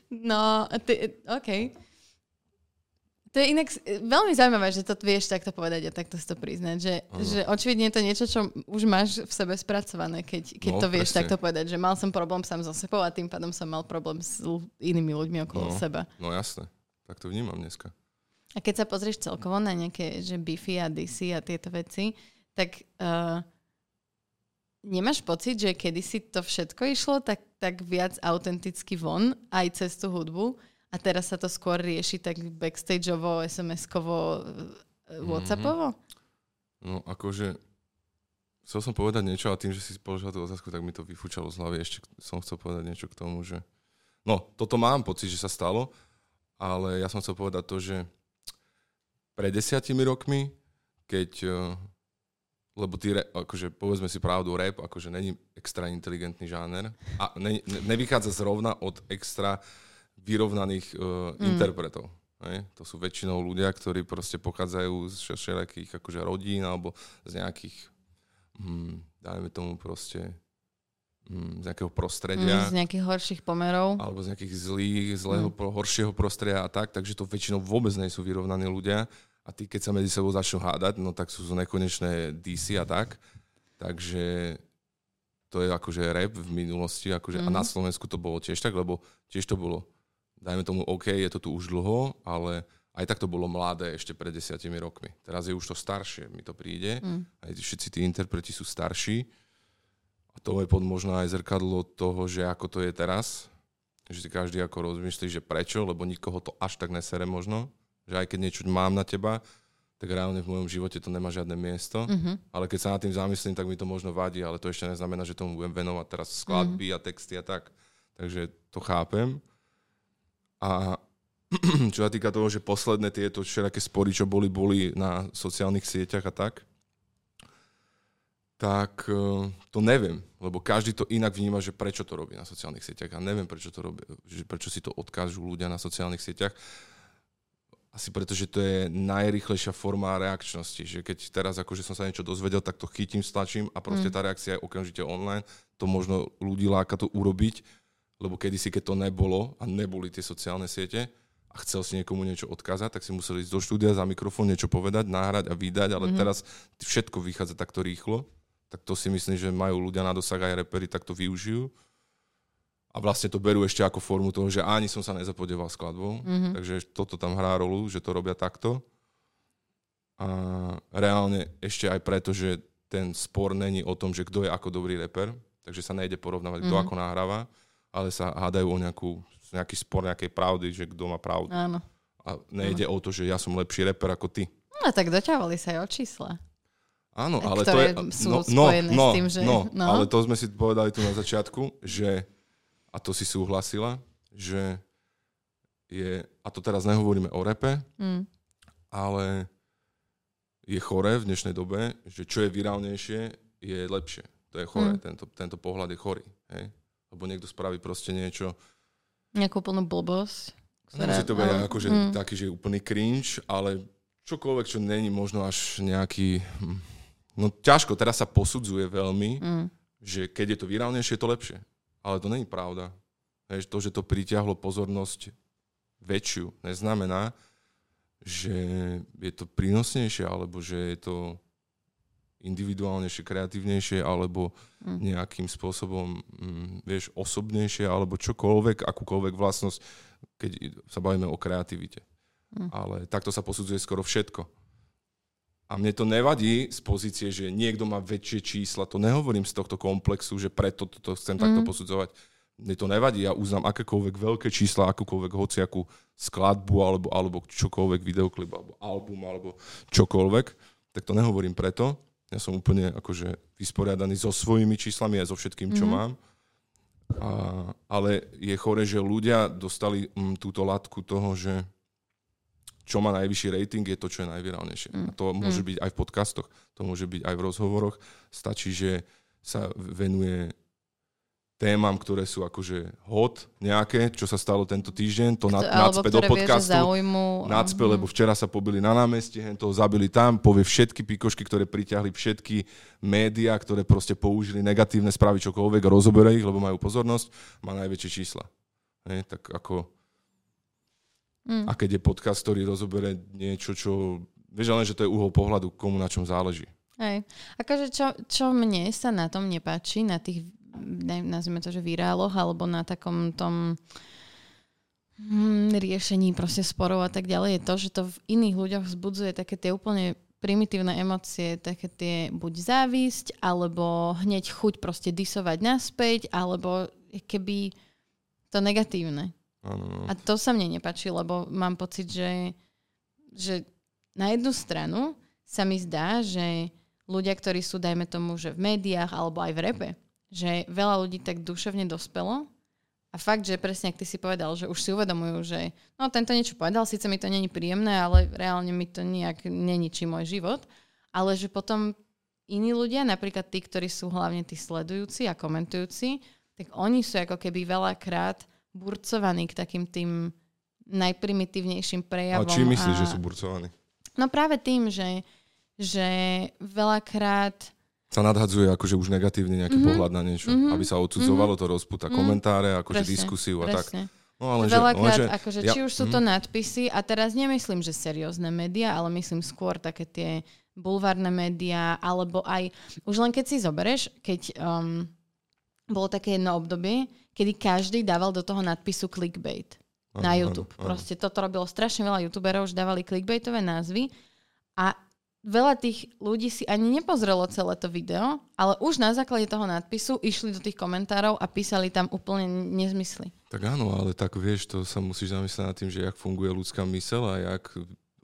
No, ty, OK. To je inak veľmi zaujímavé, že to vieš takto povedať a takto si to priznať, že, že očividne je to niečo, čo už máš v sebe spracované, keď, keď No, to vieš presne. takto povedať, že mal som problém sám so sebou a tým pádom som mal problém s inými ľuďmi okolo No. seba. No jasné, tak to vnímam dneska. A keď sa pozrieš celkovo na nejaké, že Biffy a DC a tieto veci, tak uh, nemáš pocit, že kedysi to všetko išlo tak, tak viac autenticky von, aj cez tú hudbu a teraz sa to skôr rieši tak backstageovo, SMS-kovo, eh, Whatsappovo? No akože, chcel som povedať niečo a tým, že si položil tú otázku, tak mi to vyfúčalo z hlavy. Ešte som chcel povedať niečo k tomu, že... No, toto mám pocit, že sa stalo, ale ja som chcel povedať to, že pred desiatimi rokmi, keď... eh, Lebo ty, akože povedzme si pravdu, rap akože není extra inteligentný žáner a ne, ne, nevychádza zrovna od extra vyrovnaných uh, mm. interpretov. Hej? To sú väčšinou ľudia, ktorí proste pochádzajú z vše- všelijakých akože rodín alebo z nejakých, hm, dajme tomu proste, hm, z nejakého prostredia. Mm, z nejakých horších pomerov. alebo z nejakých zlých, zlého, mm. horšieho prostredia a tak, takže to väčšinou vôbec nie sú vyrovnaní ľudia a tí, keď sa medzi sebou začnú hádať, no tak sú, sú nekonečné DC a tak. Takže to je akože rap v minulosti akože, mm. a na Slovensku to bolo tiež tak, lebo tiež to bolo, dajme tomu, OK, je to tu už dlho, ale aj tak to bolo mladé ešte pred desiatimi rokmi. Teraz je už to staršie, mi to príde. Mm. Aj všetci tí interpreti sú starší. A to je pod možno aj zrkadlo toho, že ako to je teraz. Že si každý ako rozmyslí, že prečo, lebo nikoho to až tak nesere možno. Že aj keď niečo mám na teba, tak reálne v mojom živote to nemá žiadne miesto. Mhm. Ale keď sa nad tým zamyslím, tak mi to možno vadí, ale to ešte neznamená, že tomu budem venovať teraz skladby a texty a tak. Takže to chápem. A <clears throat> čo sa týka toho, že posledné tieto všelijaké spory, čo boli, boli na sociálnych sieťach a tak, tak eh, to neviem, lebo každý to inak vníma, že prečo to robí na sociálnych sieťach. A neviem, prečo to robí, že prečo si to odkážu ľudia na sociálnych sieťach. Asi preto, že to je najrychlejšia forma reakčnosti. Že keď teraz akože som sa niečo dozvedel, tak to chytím, stlačím a proste tá reakcia je okamžite online. To možno ľudí láka to urobiť, lebo kedysi, keď to nebolo a neboli tie sociálne siete a chcel si niekomu niečo odkázať, tak si musel ísť do štúdia za mikrofón niečo povedať, nahrať a vydať, ale mm-hmm. teraz všetko vychádza takto rýchlo. Tak to si myslím, že majú ľudia na dosah aj repery, tak to využijú. A vlastne to berú ešte ako formu toho, že ani som sa nezapodieval skladbou. Mm-hmm. Takže toto tam hrá rolu, že to robia takto. A reálne ešte aj preto, že ten spor není o tom, že kto je ako dobrý reper, takže sa nejde porovnávať, kto Mhm. ako nahráva, ale sa hádajú o nejakú, nejaký spor nejakej pravdy, že kto má pravdu. Áno. A nejde o to, že ja som lepší reper ako ty. No tak doťahovali sa aj o čísla. Áno, ale to je... sú spojené s tým, že- No, no. ale to sme si povedali tu na začiatku, že, a to si súhlasila, že je, a to teraz nehovoríme o repe, Mm. ale je chore v dnešnej dobe, že čo je virálnejšie, je lepšie. To je chore, Mm. tento, tento pohľad je chorý. Hej? Lebo niekto spraví proste niečo, Nejakú úplnú blbosť. Nemusí to byť ale- akože mm. taký, že úplný cringe, ale čokoľvek, čo není možno až nejaký... hm, No ťažko, teraz sa posudzuje veľmi, Mm. že keď je to virálnejšie, je to lepšie. Ale to není pravda. Hej, to, že to pritiahlo pozornosť väčšiu, neznamená, že je to prínosnejšie, alebo že je to individuálnejšie, kreatívnejšie, alebo Mm. nejakým spôsobom, mm, vieš, osobnejšie, alebo čokoľvek, akúkoľvek vlastnosť, keď sa bavíme o kreativite. Mm. Ale takto sa posudzuje skoro všetko. A mne to nevadí z pozície, že niekto má väčšie čísla. To nehovorím z tohto komplexu, že preto toto chcem takto Mm. posudzovať. Mne to nevadí, ja uznám akékoľvek veľké čísla, akúkoľvek hociakú skladbu, alebo, alebo čokoľvek videoklip, alebo album, alebo čokoľvek. Tak to nehovorím preto. Ja som úplne akože vysporiadaný so svojimi číslami a so všetkým, čo Mhm. mám. A, ale je chore, že ľudia dostali mm, túto latku toho, že čo má najvyšší rating, je to, čo je najvirálnejšie. Mm. A to môže byť aj v podcastoch, to môže byť aj v rozhovoroch. Stačí, že sa venuje témam, ktoré sú akože hot nejaké, čo sa stalo tento týždeň, to nadspe do podcastu, zaujmu. nadspe, Mhm. lebo včera sa pobili na námestí, hen toho zabili tam, povie všetky pikošky, ktoré priťahli všetky médiá, ktoré proste použili negatívne správy čokoľvek, rozoberá ich, lebo majú pozornosť, má najväčšie čísla. Hej, tak ako Mm. A keď je podcast, ktorý rozoberie niečo, čo... Vieš len, že to je uhol pohľadu, komu na čom záleží. Hej. Akože čo, čo mne sa na tom nepáči, na tých, ne- nazvime to, že viráloch, alebo na takom tom hm, riešení proste sporov a tak ďalej, je to, že to v iných ľuďoch vzbudzuje také tie úplne primitívne emócie, také tie buď závisť, alebo hneď chuť proste disovať naspäť, alebo keby to negatívne. No. A to sa mne nepačí, lebo mám pocit, že, že na jednu stranu sa mi zdá, že ľudia, ktorí sú, dajme tomu, že v médiách alebo aj v repe, že veľa ľudí tak duševne dospelo a fakt, že presne, ak ty si povedal, že už si uvedomujú, že no tento niečo povedal, síce mi to není príjemné, ale reálne mi to nejak neničí môj život, ale že potom iní ľudia, napríklad tí, ktorí sú hlavne tí sledujúci a komentujúci, tak oni sú ako keby veľakrát burcovaní k takým tým najprimitívnejším prejavom. A či myslíš, a... že sú burcovaní? No práve tým, že, že veľakrát Sa nadhadzuje akože už negatívne nejaký Mhm. pohľad na niečo, Mhm. aby sa odsudzovalo to rozputa Mhm. komentáre, akože Presne, diskusiu a tak. presne. No ale že, Veľakrát, lenže, akože, ja- či už sú to mhm. nadpisy, a teraz nemyslím, že seriózne médiá, ale myslím skôr také tie bulvárne médiá, alebo aj, už len keď si zoberieš, keď um, bolo také jedno obdobie, kedy každý dával do toho nadpisu clickbait Áno, na YouTube. áno. Proste toto robilo strašne veľa youtuberov, už dávali clickbaitové názvy a veľa tých ľudí si ani nepozrelo celé to video, ale už na základe toho nadpisu išli do tých komentárov a písali tam úplne nezmysly. Tak áno, ale tak vieš, to sa musíš zamyslieť nad tým, že jak funguje ľudská mysel a jak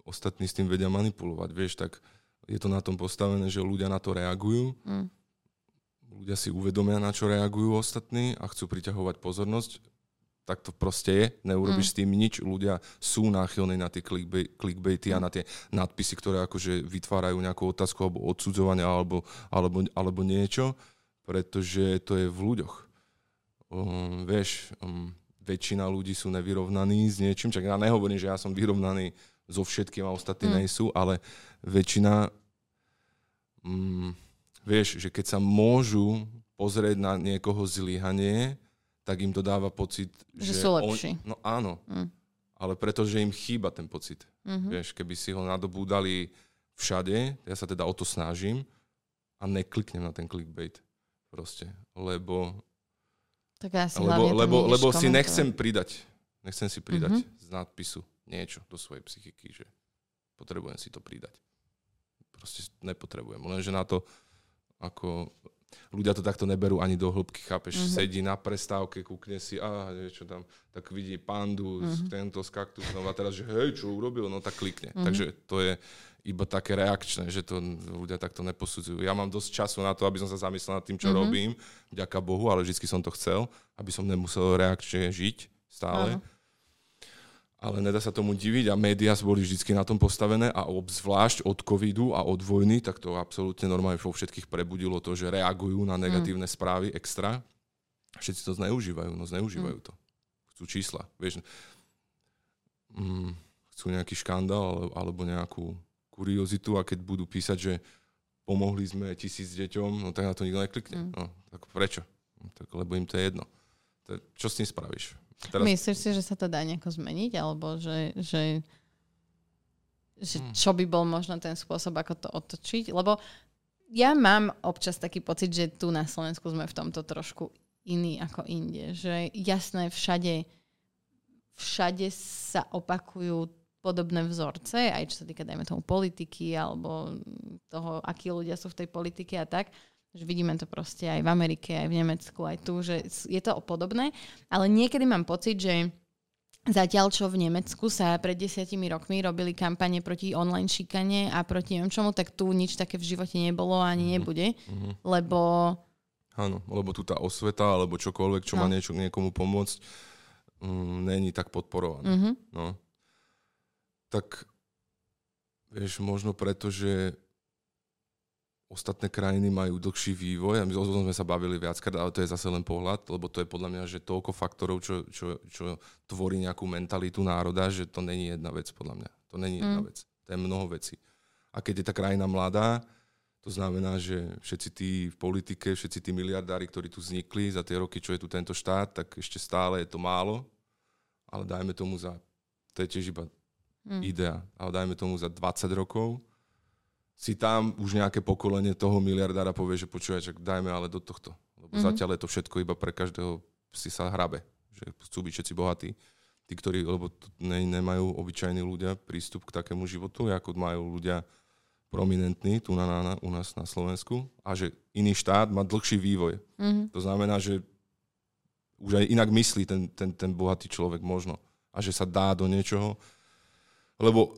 ostatní s tým vedia manipulovať. Vieš, tak je to na tom postavené, že ľudia na to reagujú, Mm. ľudia si uvedomia, na čo reagujú ostatní a chcú priťahovať pozornosť. Tak to proste je, neurobiš Mm. s tým nič. Ľudia sú náchylní na tie clickbait, clickbaity a na tie nadpisy, ktoré akože vytvárajú nejakú otázku alebo odsudzovanie alebo, alebo, alebo niečo, pretože to je v ľuďoch. Um, vieš, um, väčšina ľudí sú nevyrovnaní s niečím, čak ja nehovorím, že ja som vyrovnaný so všetkým a ostatní Mm. mm. sú, ale väčšina, um, vieš, že keď sa môžu pozrieť na niekoho zlyhanie, tak im to dáva pocit, Že že, sú lepší. On, no áno, Mm. ale pretože im chýba ten pocit. Mhm. Vieš, keby si ho nadobúdali všade, ja sa teda o to snažím a nekliknem na ten clickbait. Proste, lebo Tak lebo, hlavne tam lebo, nejdeš lebo si nechcem pridať, nechcem si pridať Mhm. mm-hmm. z nadpisu niečo do svojej psychiky, že potrebujem si to pridať. Proste nepotrebujem. Lenže na to, ako ľudia to takto neberú ani do hĺbky, chápeš? Mhm. Mm-hmm. Sedí na prestávke, kúkne si, a niečo tam, tak vidí pandu, mm-hmm. Mhm. tento s kaktusom a teraz, že hej, čo urobil, no tak klikne. Mhm. Mm-hmm. Takže to je iba také reakčné, že to ľudia takto neposudzujú. Ja mám dosť času na to, aby som sa zamyslel nad tým, čo Mhm. mm-hmm. robím, vďaka Bohu, ale vždy som to chcel, aby som nemusel reakčne žiť stále. Áno. Ale nedá sa tomu diviť a médiá boli vždy na tom postavené a obzvlášť od covidu a od vojny, tak to absolútne normálne vo všetkých prebudilo to, že reagujú na negatívne mm. správy extra. Všetci to zneužívajú, no zneužívajú to. Chcú čísla, vieš. Mm, chcú nejaký škandál ale- alebo nejakú kuriozitu a keď budú písať, že pomohli sme tisíc deťom, no tak na to nikto neklikne. Mm. No, tak prečo? No, tak lebo im to je jedno. To čo s tým spravíš? Teraz, Myslíš si, že sa to dá nejako zmeniť? Alebo že, že, že Hmm. čo by bol možno ten spôsob, ako to otočiť? Lebo ja mám občas taký pocit, že tu na Slovensku sme v tomto trošku iní ako inde. Že jasné, všade, všade sa opakujú podobné vzorce, aj čo sa týka, dajme tomu, politiky alebo toho, akí ľudia sú v tej politike a tak. Že vidíme to proste aj v Amerike, aj v Nemecku, aj tu, že je to podobné. Ale niekedy mám pocit, že Zatiaľ, čo v Nemecku sa pred desiatimi rokmi robili kampane proti online šikane a proti neviem čomu, tak tu nič také v živote nebolo ani nebude, Mhm. lebo Áno, lebo tu tá osveta, alebo čokoľvek, čo má No. niečo, niekomu pomôcť, mm, není tak podporované. uh-huh, No. Tak, vieš, možno preto, že ostatné krajiny majú dlhší vývoj a my o tom sme sa bavili viackrát, ale to je zase len pohľad, lebo to je podľa mňa, že toľko faktorov, čo, čo, čo tvorí nejakú mentalitu národa, že to není jedna vec, podľa mňa. To není jedna Mm. vec. To je mnoho vecí. A keď je tá krajina mladá, to znamená, že všetci tí v politike, všetci tí miliardári, ktorí tu vznikli za tie roky, čo je tu tento štát, tak ešte stále je to málo, ale dajme tomu za to je tiež iba mm. idea. Ale dajme tomu za 20 rokov si tam už nejaké pokolenie toho miliardára povie, že počúvaj, že dajme ale do tohto. Lebo mm-hmm. zatiaľ je to všetko iba pre každého si sa hrabe. Že chcú byť všetci bohatí. Tí, ktorí, lebo ne, nemajú obyčajní ľudia prístup k takému životu, ako majú ľudia prominentní tu na, na, u nás na Slovensku a že iný štát má dlhší vývoj. Mm-hmm. To znamená, že už aj inak myslí ten, ten, ten bohatý človek možno a že sa dá do niečoho. Lebo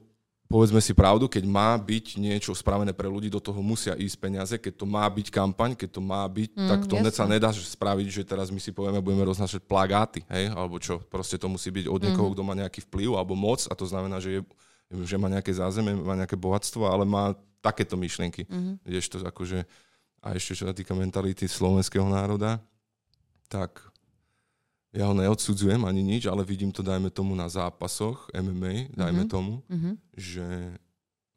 povedzme si pravdu, keď má byť niečo spravené pre ľudí, do toho musia ísť peniaze, keď to má byť kampaň, keď to má byť, mm, tak to hneď sa nedá spraviť, že teraz my si povieme, budeme roznášať plagáty, hej, alebo čo, proste to musí byť od niekoho, mm. kto má nejaký vplyv alebo moc a to znamená, že, je, že má nejaké zázemie, má nejaké bohatstvo, ale má takéto myšlienky. Mm. to akože, a ešte čo sa týka mentality slovenského národa, tak ja ho neodsudzujem ani nič, ale vidím to, dajme tomu, na zápasoch MMA, dajme mm-hmm. tomu, mm-hmm. že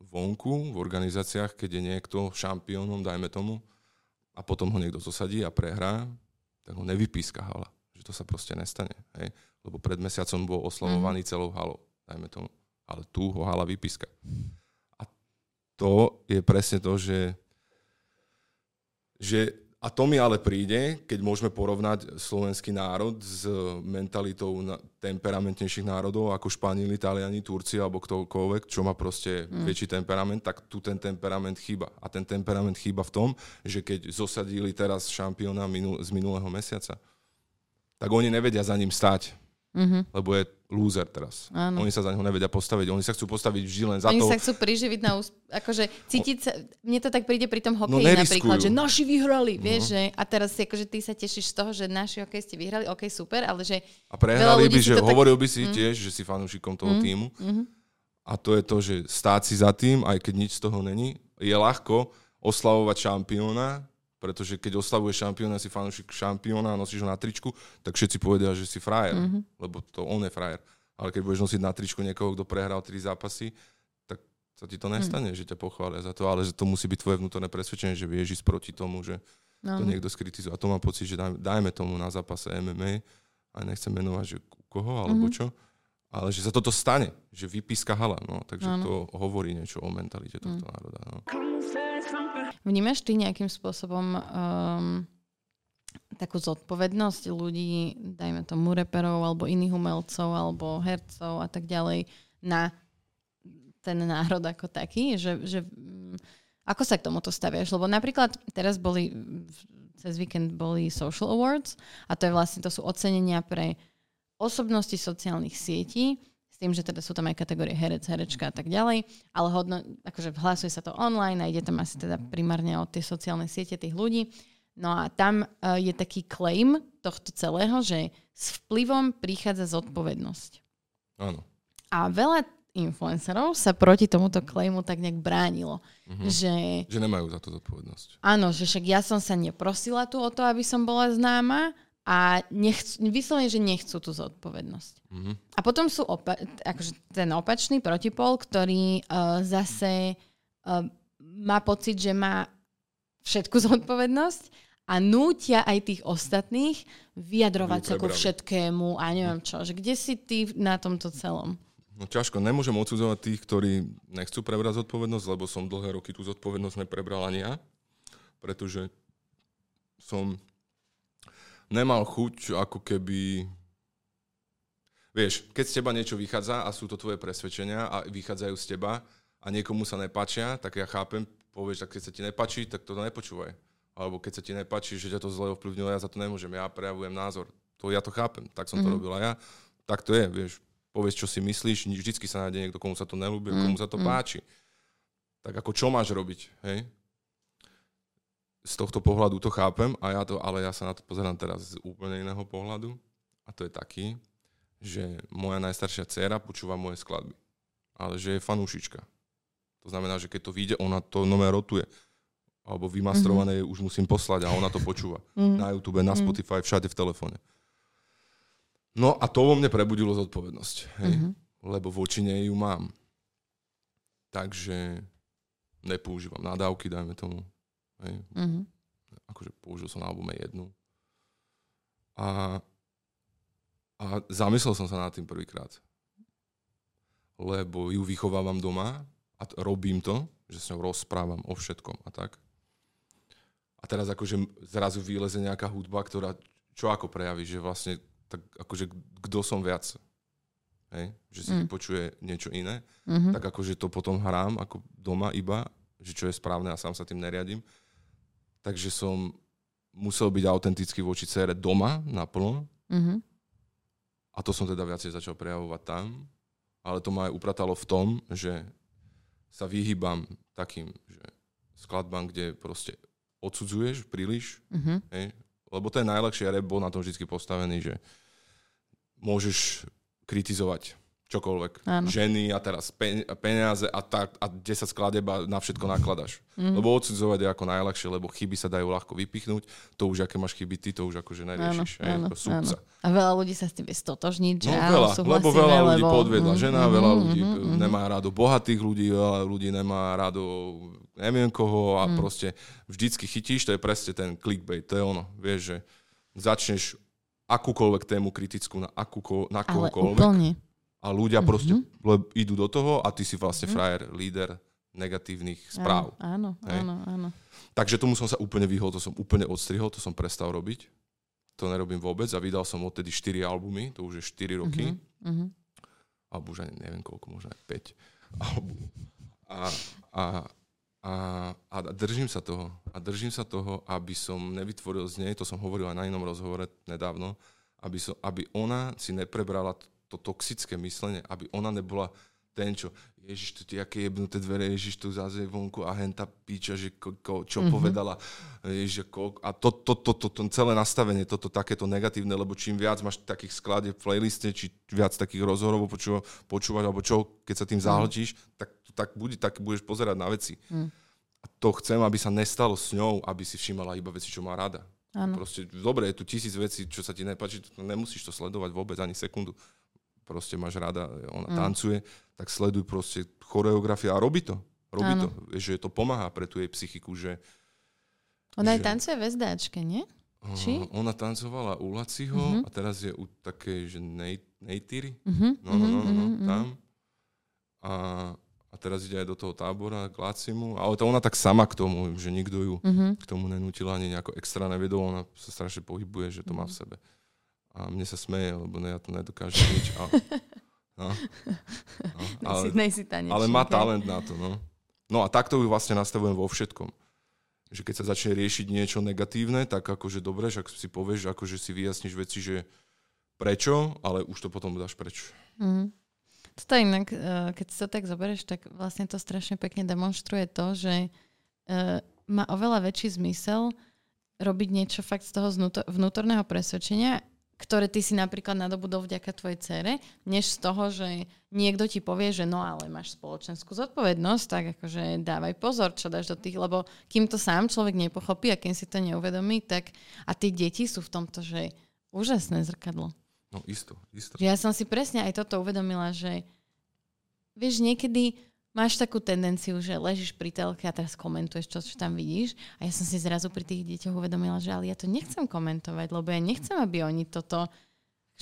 vonku v organizáciách, keď je niekto šampiónom, dajme tomu, a potom ho niekto zosadí a prehrá, tak ho nevypíska hala. Že to sa proste nestane. Hej? Lebo pred mesiacom bol oslavovaný mm-hmm. celou halou, dajme tomu. Ale tu ho hala vypíska. A to je presne to, že, že a to mi ale príde, keď môžeme porovnať slovenský národ s mentalitou temperamentnejších národov ako Španieli, Taliani, Turci alebo ktokoľvek, čo má proste mm. väčší temperament, tak tu ten temperament chýba. A ten temperament chýba v tom, že keď zosadili teraz šampióna minul- z minulého mesiaca, tak oni nevedia za ním stať mm-hmm. lebo je loser teraz. Áno. Oni sa za neho nevedia postaviť. Oni sa chcú postaviť vždy len za Oni to... sa chcú priživiť na úsp... akože cítiť sa... Mne to tak príde pri tom hokeji no, napríklad, že naši vyhrali, no. vieš, že... A teraz si akože ty sa tešíš z toho, že naši hokejisti vyhrali, ok, super, ale že... A prehrali by, že hovoril tak... by si mm. tiež, že si fanúšikom toho mm. týmu. Mm. A to je to, že stáť si za tým, aj keď nič z toho není, je ľahko oslavovať šampióna, pretože keď oslavuje šampióna, si fanúšik šampióna a nosíš ho na tričku, tak všetci povedia, že si frajer, mm-hmm. lebo to on je frajer. Ale keď budeš nosiť na tričku niekoho, kto prehral tri zápasy, tak sa ti to mhm. nestane, mm. že ťa pochvália za to, ale že to musí byť tvoje vnútorné presvedčenie, že vieš ísť proti tomu, že no. to niekto skritizuje. A to mám pocit, že dajme, dajme tomu na zápase MMA, a nechcem menovať, že koho alebo mm-hmm. čo, ale že sa toto stane, že vypíska hala. No, takže ano. to hovorí niečo o mentalite tohto mm. národa. No. Vnímaš ty nejakým spôsobom um, takú zodpovednosť ľudí, dajme tomu reperov alebo iných umelcov alebo hercov a tak ďalej na ten národ ako taký, že, že um, ako sa k tomuto staviaš? Lebo napríklad teraz boli, cez víkend boli Social Awards a to je vlastne, to sú ocenenia pre osobnosti sociálnych sietí tým, že teda sú tam aj kategórie herec, herečka a tak ďalej, ale hodno, akože hlasuje sa to online a ide tam asi teda primárne o tie sociálne siete tých ľudí. No a tam uh, je taký claim tohto celého, že s vplyvom prichádza zodpovednosť. Áno. A veľa influencerov sa proti tomuto claimu tak nejak bránilo. Mm-hmm. Že, že nemajú za to zodpovednosť. Áno, že však ja som sa neprosila tu o to, aby som bola známa a nechcú, vyslovene, že nechcú tú zodpovednosť. Mm-hmm. A potom sú opa- akože ten opačný protipol, ktorý uh, zase uh, má pocit, že má všetku <laughs> zodpovednosť a nútia aj tých ostatných vyjadrovať sa ku všetkému a neviem čo. Že kde si ty na tomto celom? No ťažko, nemôžem odsudzovať tých, ktorí nechcú prebrať zodpovednosť, lebo som dlhé roky tú zodpovednosť neprebral ani ja, pretože som nemal chuť ako keby... Vieš, keď z teba niečo vychádza a sú to tvoje presvedčenia a vychádzajú z teba a niekomu sa nepáčia, tak ja chápem, povieš, tak keď sa ti nepáči, tak to nepočúvaj. Alebo keď sa ti nepáči, že ťa to zle ovplyvnilo, ja za to nemôžem, ja prejavujem názor. To ja to chápem, tak som mm-hmm. to mhm. robil ja. Tak to je, vieš, povieš, čo si myslíš, vždycky sa nájde niekto, komu sa to nelúbi, mm-hmm. komu sa to mm-hmm. páči. Tak ako čo máš robiť, hej? Z tohto pohľadu to chápem, a ja to, ale ja sa na to pozerám teraz z úplne iného pohľadu. A to je taký, že moja najstaršia dcéra počúva moje skladby. Ale že je fanúšička. To znamená, že keď to vyjde, ona to nové rotuje. Alebo vymastrované mm-hmm. už musím poslať a ona to počúva. Mm-hmm. Na YouTube, na mhm. Spotify, všade v telefóne. No a to vo mne prebudilo zodpovednosť. Hej? Mm-hmm. Lebo voči nej ju mám. Takže nepoužívam nadávky, dajme tomu. Hej. Mm-hmm. Akože použil som na albume jednu. A, a zamyslel som sa nad tým prvýkrát. lebo ju vychovávam doma a t- robím to, že s ňou rozprávam o všetkom a tak. A teraz akože zrazu vyleze nejaká hudba, ktorá čo ako prejaví, že vlastne tak akože kto som viac. Hej? Že si Mm. vypočuje niečo iné. Mhm. Tak akože to potom hrám ako doma iba, že čo je správne a sám sa tým neriadím. Takže som musel byť autentický voči cére doma naplno Mhm. a to som teda viacej začal prejavovať tam. Ale to ma aj upratalo v tom, že sa vyhýbam takým že skladbám, kde proste odsudzuješ príliš, Mhm. hej? lebo to je najľahšie, rap bol na tom vždy postavený, že môžeš kritizovať čokoľvek. Áno. Ženy a teraz pe- peniaze a, tak, a 10 skladeb a na všetko nakladaš. Mhm. Lebo odsudzovať je ako najľahšie, lebo chyby sa dajú ľahko vypichnúť. To už, aké máš chyby ty, to už akože neriešiš. hej, áno, ako sudca. A veľa ľudí sa s tým vie stotožniť, že No áno, veľa, lebo veľa ľudí lebo... podviedla žena, Mhm, veľa mhm, ľudí mhm, mhm. nemá rado bohatých ľudí, veľa ľudí nemá rado neviem koho a Mhm. proste vždycky chytíš, to je presne ten clickbait, to je ono, vieš, že začneš akúkoľvek tému kritickú na, akúko, na Ale kohokoľvek úplne. A ľudia Mhm. proste idú do toho a ty si vlastne frajer, líder negatívnych správ. Áno, áno, Hej. áno, áno. Takže tomu som sa úplne vyhol, to som úplne odstrihol, to som prestal robiť. To nerobím vôbec a vydal som odtedy 4 albumy, to už je 4 roky. Mhm. alebo už ani neviem koľko, možno aj 5. Alebo, a, a, a, a držím sa toho. A držím sa toho, aby som nevytvoril z nej, to som hovoril aj na inom rozhovore nedávno, aby, som, aby ona si neprebrala to, to toxické myslenie, aby ona nebola ten, čo Ježiš, tu ti aké jebnuté dvere, Ježiš, tu zase vonku a henta píča, že ko, ko, čo Mhm. mm-hmm. povedala. Ježiš, ko, a to, to, to, to, to, celé nastavenie, toto takéto negatívne, lebo čím viac máš takých skladieb v playliste, či viac takých rozhovorov počúva, počúvaš, alebo čo, keď sa tým zahltíš, tak, tak, bude, tak budeš pozerať na veci. Mm. A to chcem, aby sa nestalo s ňou, aby si všímala iba veci, čo má rada. Proste, dobre, je tu tisíc vecí, čo sa ti nepáči, nemusíš to sledovať vôbec ani sekundu. Proste máš rada, ona Mm. tancuje, tak sleduj proste choreografia a robí to. Robí Áno. to. Že to pomáha pre tú jej psychiku, že Ona aj že- tancuje v SDAčke, nie? Či? ona tancovala u Laciho Mhm. a teraz je u takej, že Nej- Nejtyry, Mhm, no, no, no, no, no, mhm, mhm, tam. A, a teraz ide aj do toho tábora k Lacimu, ale to ona tak sama k tomu, že nikto ju mhm. k tomu nenútila ani nejako extra nevedol, ona sa strašne pohybuje, že to má v sebe. A mne sa smeje, lebo ne, ja to nedokážem nič. A, <laughs> no, no, <laughs> ale, Nejsi, nejsi tanečník, ale má talent na to. No. no a takto ju vlastne nastavujem vo všetkom. Že keď sa začne riešiť niečo negatívne, tak akože dobre, však si povieš, akože si vyjasníš veci, že prečo, ale už to potom dáš preč. Mhm. Toto inak, eh, keď si to tak zoberieš, tak vlastne to strašne pekne demonstruje to, že eh, má oveľa väčší zmysel robiť niečo fakt z toho vnútorného presvedčenia, ktoré ty si napríklad nadobudol vďaka tvojej cere, než z toho, že niekto ti povie, že no ale máš spoločenskú zodpovednosť, tak akože dávaj pozor, čo dáš do tých, lebo kým to sám človek nepochopí a kým si to neuvedomí, tak a tí deti sú v tomto, že úžasné zrkadlo. No isto, isto. Ja som si presne aj toto uvedomila, že vieš, niekedy máš takú tendenciu, že ležíš pri telke a teraz komentuješ, čo, čo tam vidíš. A ja som si zrazu pri tých deťoch uvedomila, že ale ja to nechcem komentovať, lebo ja nechcem, aby oni toto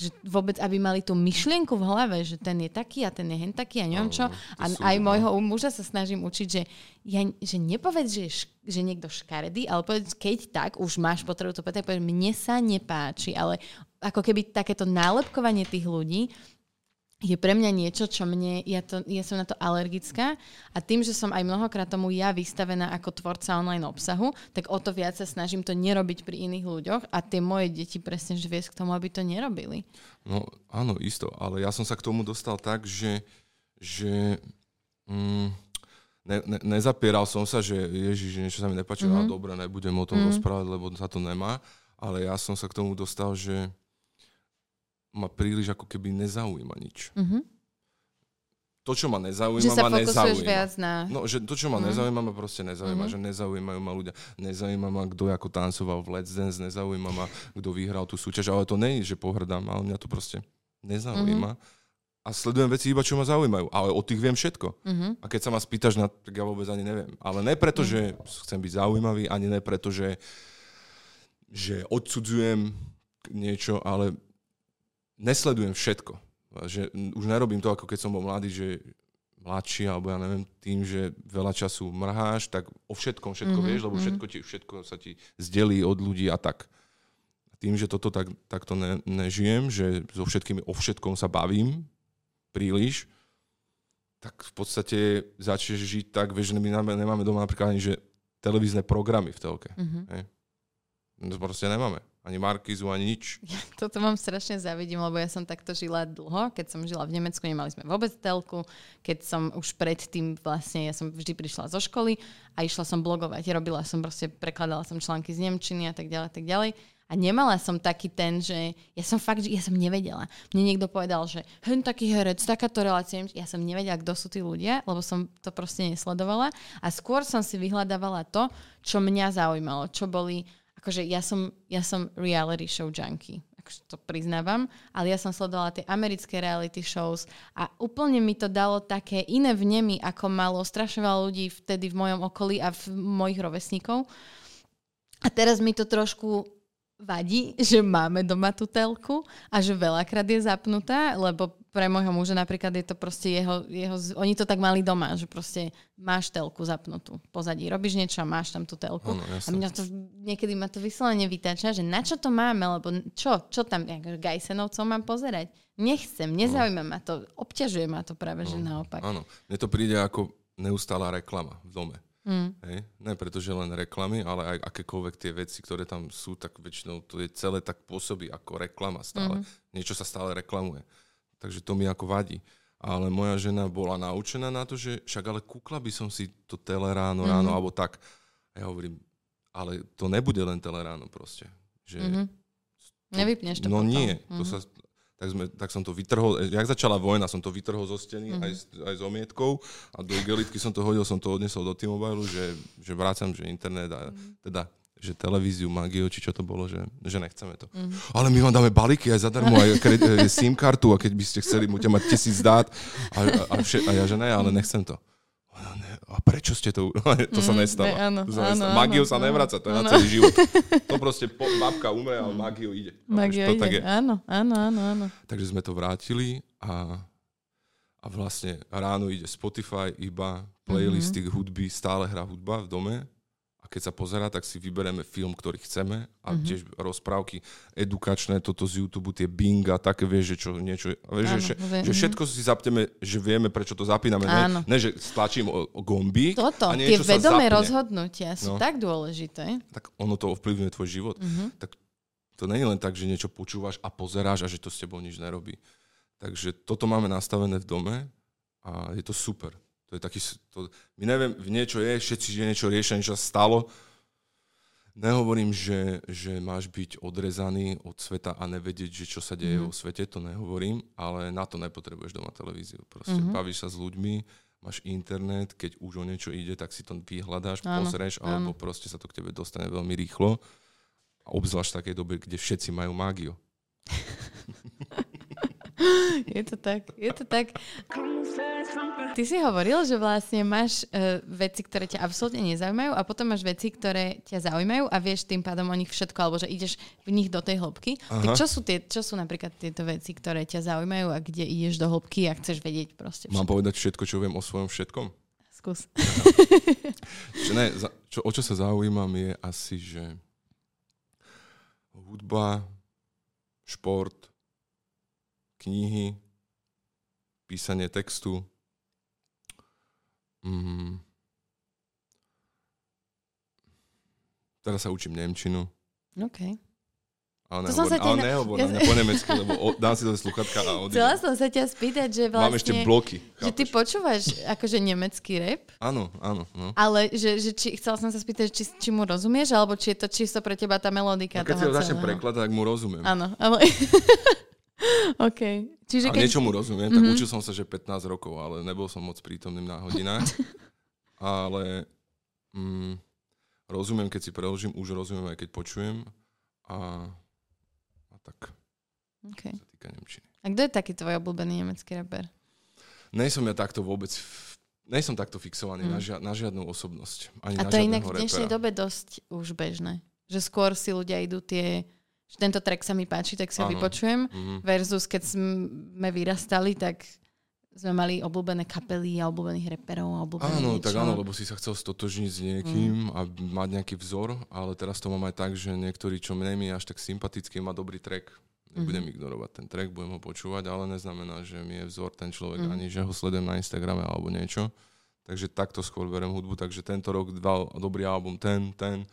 že vôbec, aby mali tú myšlienku v hlave, že ten je taký a ten je hen taký a neviem čo. To A aj môjho muža sa snažím učiť, že, ja, že nepovedz, že, je že niekto škaredý, ale povedz, keď tak, už máš potrebu to povedať, povedz, mne sa nepáči, ale ako keby takéto nálepkovanie tých ľudí je pre mňa niečo, čo mne, ja, to, ja som na to alergická a tým, že som aj mnohokrát tomu ja vystavená ako tvorca online obsahu, tak o to viac sa snažím to nerobiť pri iných ľuďoch a tie moje deti presne že viesť k tomu, aby to nerobili. No áno, isto, ale ja som sa k tomu dostal tak, že, že mm, ne, ne, nezapieral som sa, že ježiš, niečo sa mi nepáči, Mhm. mm-hmm. dobre, nebudem o tom Mhm. mm-hmm. rozprávať, lebo sa to nemá, ale ja som sa k tomu dostal, že ma príliš ako keby nezaujíma nič. Mhm. To, čo ma nezaujíma, Že sa ma nezaujíma. viac na... No, že to, čo ma Mhm. nezaujíma, ma proste nezaujíma, Mhm. že nezaujímajú ma ľudia. Nezaujíma ma, kto ako tancoval v Let's Dance, nezaujíma ma, kto vyhral tú súťaž, ale to je, že pohrdám, ale mňa to proste nezaujíma. A sledujem veci iba, čo ma zaujímajú, ale o tých viem všetko. Mhm. A keď sa ma spýtaš na, tak ja vôbec ani neviem. Ale ne preto, že chcem byť zaujímavý, ani ne preto, že, že odsudzujem niečo, ale nesledujem všetko. Že už nerobím to, ako keď som bol mladý, že mladší, alebo ja neviem, tým, že veľa času mrháš, tak o všetkom všetko mm-hmm, vieš, lebo mm-hmm. všetko, ti, všetko sa ti zdelí od ľudí a tak. Tým, že toto tak, takto ne, nežijem, že so všetkými o všetkom sa bavím príliš, tak v podstate začneš žiť tak, vieš, že my nemáme doma napríklad ani, že televízne programy v telke. Mm-hmm. Hej? Proste nemáme ani Markizu, ani nič. <laughs> Ja toto vám strašne zavidím, lebo ja som takto žila dlho. Keď som žila v Nemecku, nemali sme vôbec telku. Keď som už predtým vlastne, ja som vždy prišla zo školy a išla som blogovať. Robila som proste, prekladala som články z Nemčiny a tak ďalej, tak ďalej. A nemala som taký ten, že ja som fakt, ja som nevedela. Mne niekto povedal, že hen taký herec, takáto relácia, ja som nevedela, kto sú tí ľudia, lebo som to proste nesledovala. A skôr som si vyhľadávala to, čo mňa zaujímalo, čo boli akože ja som, ja som reality show junkie, akože to priznávam, ale ja som sledovala tie americké reality shows a úplne mi to dalo také iné vnemy, ako malo strašne veľa ľudí vtedy v mojom okolí a v mojich rovesníkov. A teraz mi to trošku vadí, že máme doma tú telku a že veľakrát je zapnutá, lebo pre môjho muža napríklad je to proste jeho, jeho, oni to tak mali doma, že proste máš telku zapnutú pozadí, robíš niečo a máš tam tú telku. Ano, a mňa to, niekedy ma to vyslovene vytáča, že na čo to máme, lebo čo, čo tam, akože Gajsenovcov mám pozerať? Nechcem, nezaujíma ma to, obťažuje ma to práve, ano, že naopak. Áno, mne to príde ako neustála reklama v dome. Mm. Hej? Ne preto, že len reklamy, ale aj akékoľvek tie veci, ktoré tam sú, tak väčšinou to je celé tak pôsobí ako reklama stále. Mm. Niečo sa stále reklamuje. Takže to mi ako vadí. Ale moja žena bola naučená na to, že však ale kúkla by som si to mm-hmm. ráno, alebo tak. A ja hovorím, ale to nebude len teleráno proste. Že mm-hmm. Nevypneš to No potom. nie, mm-hmm. to sa, tak, sme, tak som to vytrhol, jak začala vojna, som to vytrhol zo steny mm-hmm. aj, aj s omietkou a do igelitky som to hodil, som to odnesol do T-Mobile, že, že vrácam, že internet a mm-hmm. teda že televíziu, magiu, či čo to bolo, že, že nechceme to. Mm-hmm. Ale my vám dáme balíky aj zadarmo, aj kred, SIM kartu a keď by ste chceli, budete mať tisíc dát a, a, vše, a ja, že ne, ale nechcem to. A prečo ste to... <laughs> to sa mhm, nestalo. Mm, áno, to sa nestalo. Magiu sa nevraca, to je áno. na celý život. <laughs> To proste po, babka umre, ale magiu ide. Magiu to ide, tak je. áno, áno, áno, áno. Takže sme to vrátili a, a vlastne ráno ide Spotify iba, playlisty mm-hmm. hudby, stále hrá hudba v dome keď sa pozerá, tak si vybereme film, ktorý chceme a mm-hmm. tiež rozprávky edukačné, toto z YouTube, tie binga, také vieš, že čo niečo, vieš, Áno, že, viem. že všetko si zapneme, že vieme, prečo to zapíname. Ne, ne, že stlačím o, o gombík Toto, a tie vedomé rozhodnutia sú no. tak dôležité. Tak ono to ovplyvňuje tvoj život. Mm-hmm. Tak to nie je len tak, že niečo počúvaš a pozeráš a že to s tebou nič nerobí. Takže toto máme nastavené v dome a je to super. To je taký, to, my neviem, niečo je, všetci, že niečo riešia, niečo stalo. Nehovorím, že, že máš byť odrezaný od sveta a nevedieť, že čo sa deje mm. vo svete, to nehovorím, ale na to nepotrebuješ doma televíziu. Proste mm-hmm. bavíš sa s ľuďmi, máš internet, keď už o niečo ide, tak si to vyhľadáš, áno, pozrieš, alebo áno. proste sa to k tebe dostane veľmi rýchlo. A obzvlášť v takej dobe, kde všetci majú mágiu. <laughs> <gasps> Je to tak, je to tak. Ty si hovoril, že vlastne máš uh, veci, ktoré ťa absolútne nezaujímajú a potom máš veci, ktoré ťa zaujímajú a vieš tým pádom o nich všetko, alebo že ideš v nich do tej hĺbky. Aha. Tak čo sú, tie, čo sú napríklad tieto veci, ktoré ťa zaujímajú a kde ideš do hĺbky a chceš vedieť proste všetko? Mám povedať všetko, čo viem o svojom všetkom? Skús. <laughs> čo, ne, za, čo, o čo sa zaujímam je asi, že hudba, šport, knihy, písanie textu. Mm. Teraz sa učím Nemčinu. OK. Ale to nehovor, som sa ale nehovor ja... po nemecky, lebo o, dám si to sluchatka a odídem. Chcela som sa ťa spýtať, že vlastne... Mám ešte bloky. Chápeš? Že ty počúvaš akože nemecký rap? Áno, áno. No. Ale že, že či, chcela som sa spýtať, či, či mu rozumieš, alebo či je to čisto pre teba tá melodika no, keď si ho začnem prekladať, tak mu rozumiem. Áno, ale... <laughs> <laughs> OK. Čiže keď... A niečomu rozumiem, tak mm-hmm. učil som sa, že 15 rokov, ale nebol som moc prítomným na hodinách. <laughs> ale mm, rozumiem, keď si preložím, už rozumiem aj keď počujem. A, a tak. Okay. Sa týka Nemčiny. A kto je taký tvoj obľúbený nemecký rapper? Nejsom ja takto vôbec... Nejsom takto fixovaný mm. na, žia, na žiadnu osobnosť. Ani a to je inak v dnešnej repera. dobe dosť už bežné. Že skôr si ľudia idú tie že tento track sa mi páči, tak si ho vypočujem. Mhm. Versus keď sme vyrastali, tak sme mali obľúbené kapely a obľúbených reperov a Áno, niečo. tak áno, lebo si sa chcel stotožniť s niekým a mať nejaký vzor, ale teraz to mám aj tak, že niektorí, čo mne mi až tak sympatický, má dobrý track. Nebudem ignorovať ten track, budem ho počúvať, ale neznamená, že mi je vzor ten človek, ani že ho sledujem na Instagrame alebo niečo. Takže takto skôr berem hudbu, takže tento rok dal dobrý album ten, ten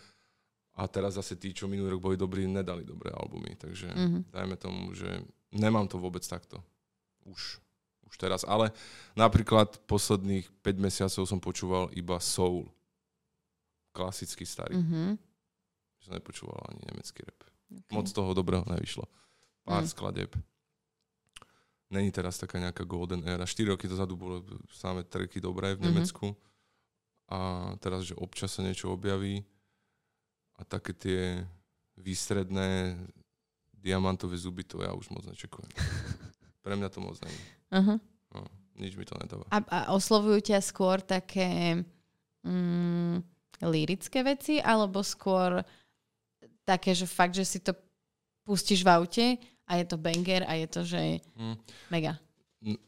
a teraz zase tí, čo minulý rok boli dobrí, nedali dobré albumy. Takže Mhm. dajme tomu, že nemám to vôbec takto. Už už teraz, ale napríklad posledných 5 mesiacov som počúval iba soul. Klasický starý. Mm. Mhm. Som nepočúval ani nemecký rap. Okay. Moc toho dobrého nevyšlo. Pár Mm. skladeb. Není teraz taká nejaká golden era. 4 roky dozadu bolo samé tracky dobré v Mhm. Nemecku. A teraz, že občas sa niečo objaví a také tie výstredné diamantové zuby, to ja už moc nečekujem. <laughs> Pre mňa to moc není. Aha. No, nič mi to nedáva. A, a oslovujú ťa skôr také mm, lirické veci, alebo skôr také, že fakt, že si to pustíš v aute a je to banger a je to, že Mm. mega.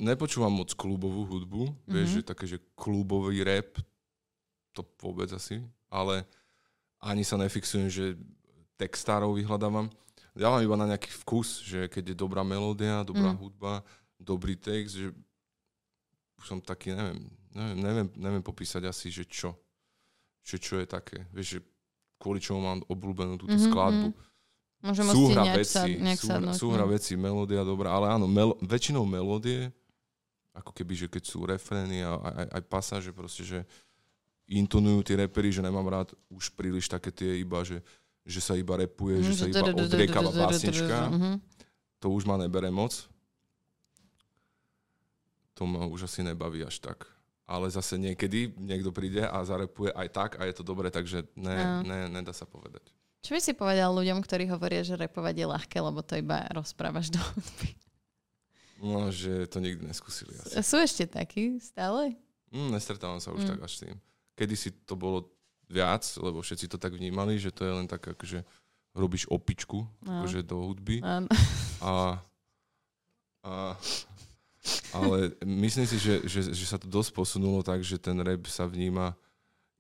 Nepočúvam moc klubovú hudbu, mm-hmm. vieš, Mhm. že také, že klubový rap, to vôbec asi, ale ani sa nefixujem, že textárov vyhľadávam. Ja mám iba na nejaký vkus, že keď je dobrá melódia, dobrá Mm. hudba, dobrý text, že už som taký, neviem, neviem, neviem, neviem popísať asi, že čo. Že čo je také. Vieš, že kvôli čomu mám obľúbenú túto Mhm, skladbu. mhm. Môže moc ti súhra veci, sa, súhra, sadnúť. súhra no. veci, melódia dobrá, ale áno, melo, väčšinou melódie, ako keby, že keď sú refrény a aj, aj pasáže, proste, že intonujú tí repery, že nemám rád už príliš také tie iba, že, že sa iba repuje, že sa iba odriekava básnička. Mhm. To už ma nebere moc. To ma už asi nebaví až tak. Ale zase niekedy niekto príde a zarepuje aj tak a je to dobré, takže ne, ne, nedá sa povedať. Čo by si povedal ľuďom, ktorí hovoria, že repovať je ľahké, lebo to iba rozprávaš do hudby? No, že to nikdy neskúsili asi. Sú ešte takí stále? Mm, nestretávam sa už Mm. tak až s tým. Kedy si to bolo viac, lebo všetci to tak vnímali, že to je len tak, akože robíš opičku No. akože do hudby. Áno. <laughs> A, a, ale myslím si, že, že, že sa to dosť posunulo tak, že ten rap sa vníma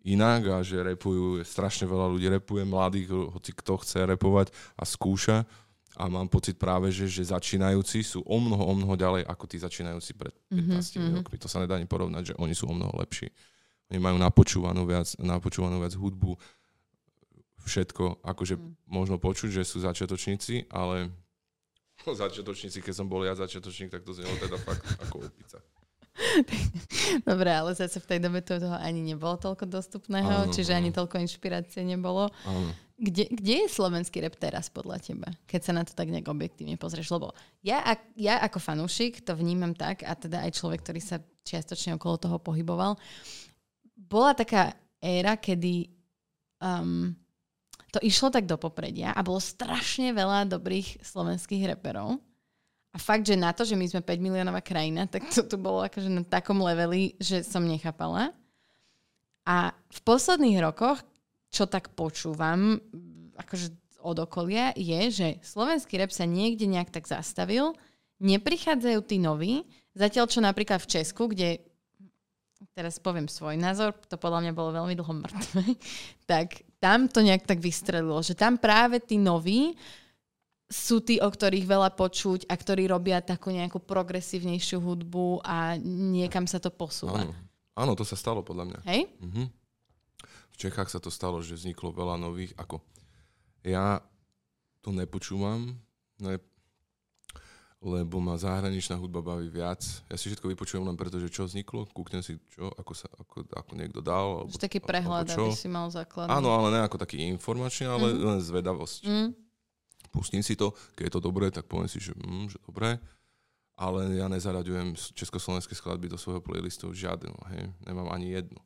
inak a že repujú, strašne veľa ľudí repuje, mladých, hoci kto chce repovať a skúša. A mám pocit práve, že, že začínajúci sú o mnoho, o mnoho ďalej ako tí začínajúci pred 15 Mhm, mhm. rokmi. To sa nedá ani porovnať, že oni sú o mnoho lepší. Oni majú napočúvanú viac, napočúvanú viac hudbu, všetko, akože Mhm. možno počuť, že sú začiatočníci, ale <laughs> začiatočníci, keď som bol ja začiatočník, tak to znelo teda fakt ako opica. <laughs> Dobre, ale zase v tej dobe to toho ani nebolo toľko dostupného, Áno, čiže ani áno. toľko inšpirácie nebolo. Áno. Kde, kde je slovenský rap teraz podľa teba? Keď sa na to tak nejak objektívne pozrieš. Lebo ja, ak, ja ako fanúšik to vnímam tak, a teda aj človek, ktorý sa čiastočne okolo toho pohyboval, bola taká éra, kedy um, to išlo tak do popredia a bolo strašne veľa dobrých slovenských reperov. A fakt, že na to, že my sme 5 miliónová krajina, tak to tu bolo akože na takom leveli, že som nechápala. A v posledných rokoch, čo tak počúvam, akože od okolia, je, že slovenský rap sa niekde nejak tak zastavil, neprichádzajú tí noví, zatiaľ čo napríklad v Česku, kde teraz poviem svoj názor, to podľa mňa bolo veľmi dlho mŕtve, <laughs> tak tam to nejak tak vystrelilo, že tam práve tí noví sú tí, o ktorých veľa počuť a ktorí robia takú nejakú progresívnejšiu hudbu a niekam sa to posúva. Áno. Áno, to sa stalo podľa mňa. Hej? Mhm. V Čechách sa to stalo, že vzniklo veľa nových, ako ja to nepočúvam, ne, lebo ma zahraničná hudba baví viac. Ja si všetko vypočujem len preto, že čo vzniklo, kúknem si čo, ako, sa, ako, ako niekto dal. Alebo, taký prehľad, aby si mal základ. Áno, ale ne ako taký informačný, ale Mhm. len zvedavosť. Mm, Pustím si to, keď je to dobré, tak poviem si, že, mm, že dobré. Ale ja nezaraďujem československé skladby do svojho playlistu žiadnu, hej. Nemám ani jednu.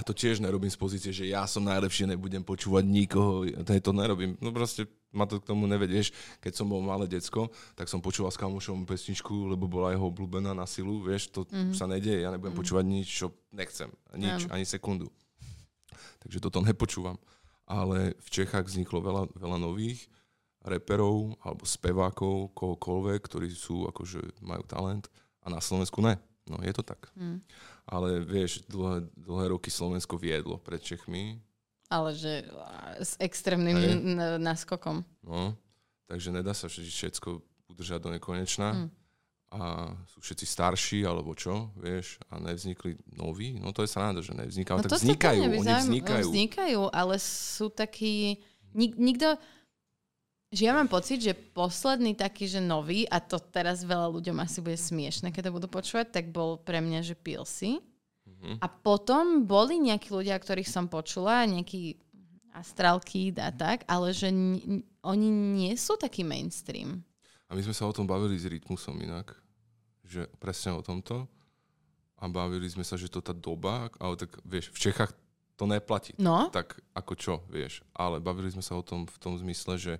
A to tiež nerobím z pozície, že ja som najlepší, nebudem počúvať nikoho. To, to nerobím. No proste ma to k tomu nevedieš. Keď som bol malé decko, tak som počúval s kamošom pesničku, lebo bola jeho obľúbená na silu. Vieš, to Mhm. sa nedieje. Ja nebudem Mhm. počúvať nič, čo nechcem. Nič, Áno. ani sekundu. Takže toto nepočúvam. Ale v Čechách vzniklo veľa, veľa nových reperov alebo spevákov, kohokoľvek, ktorí sú akože majú talent a na Slovensku ne. No je to tak. Mm. Ale vieš, dlhé, dlhé roky Slovensko viedlo pred Čechmi. Ale že s extrémnym Hej. náskokom. No, takže nedá sa všetko udržať do nekonečna. Mm. A sú všetci starší, alebo čo, vieš, a nevznikli noví. No to je sranda, že nevznikajú. No, tak vznikajú, oni vznikajú. Vznikajú, ale sú takí... Nik, nikto že ja mám pocit, že posledný taký, že nový, a to teraz veľa ľuďom asi bude smiešne, keď to budú počúvať, tak bol pre mňa, že Pilsy. Mm-hmm. A potom boli nejakí ľudia, ktorých som počula, nejaký Astral Kid a tak, ale že n- oni nie sú taký mainstream. A my sme sa o tom bavili s Rytmusom inak, že presne o tomto. A bavili sme sa, že to tá doba, ale tak vieš, v Čechách to neplatí. No. Tak ako čo, vieš. Ale bavili sme sa o tom v tom zmysle, že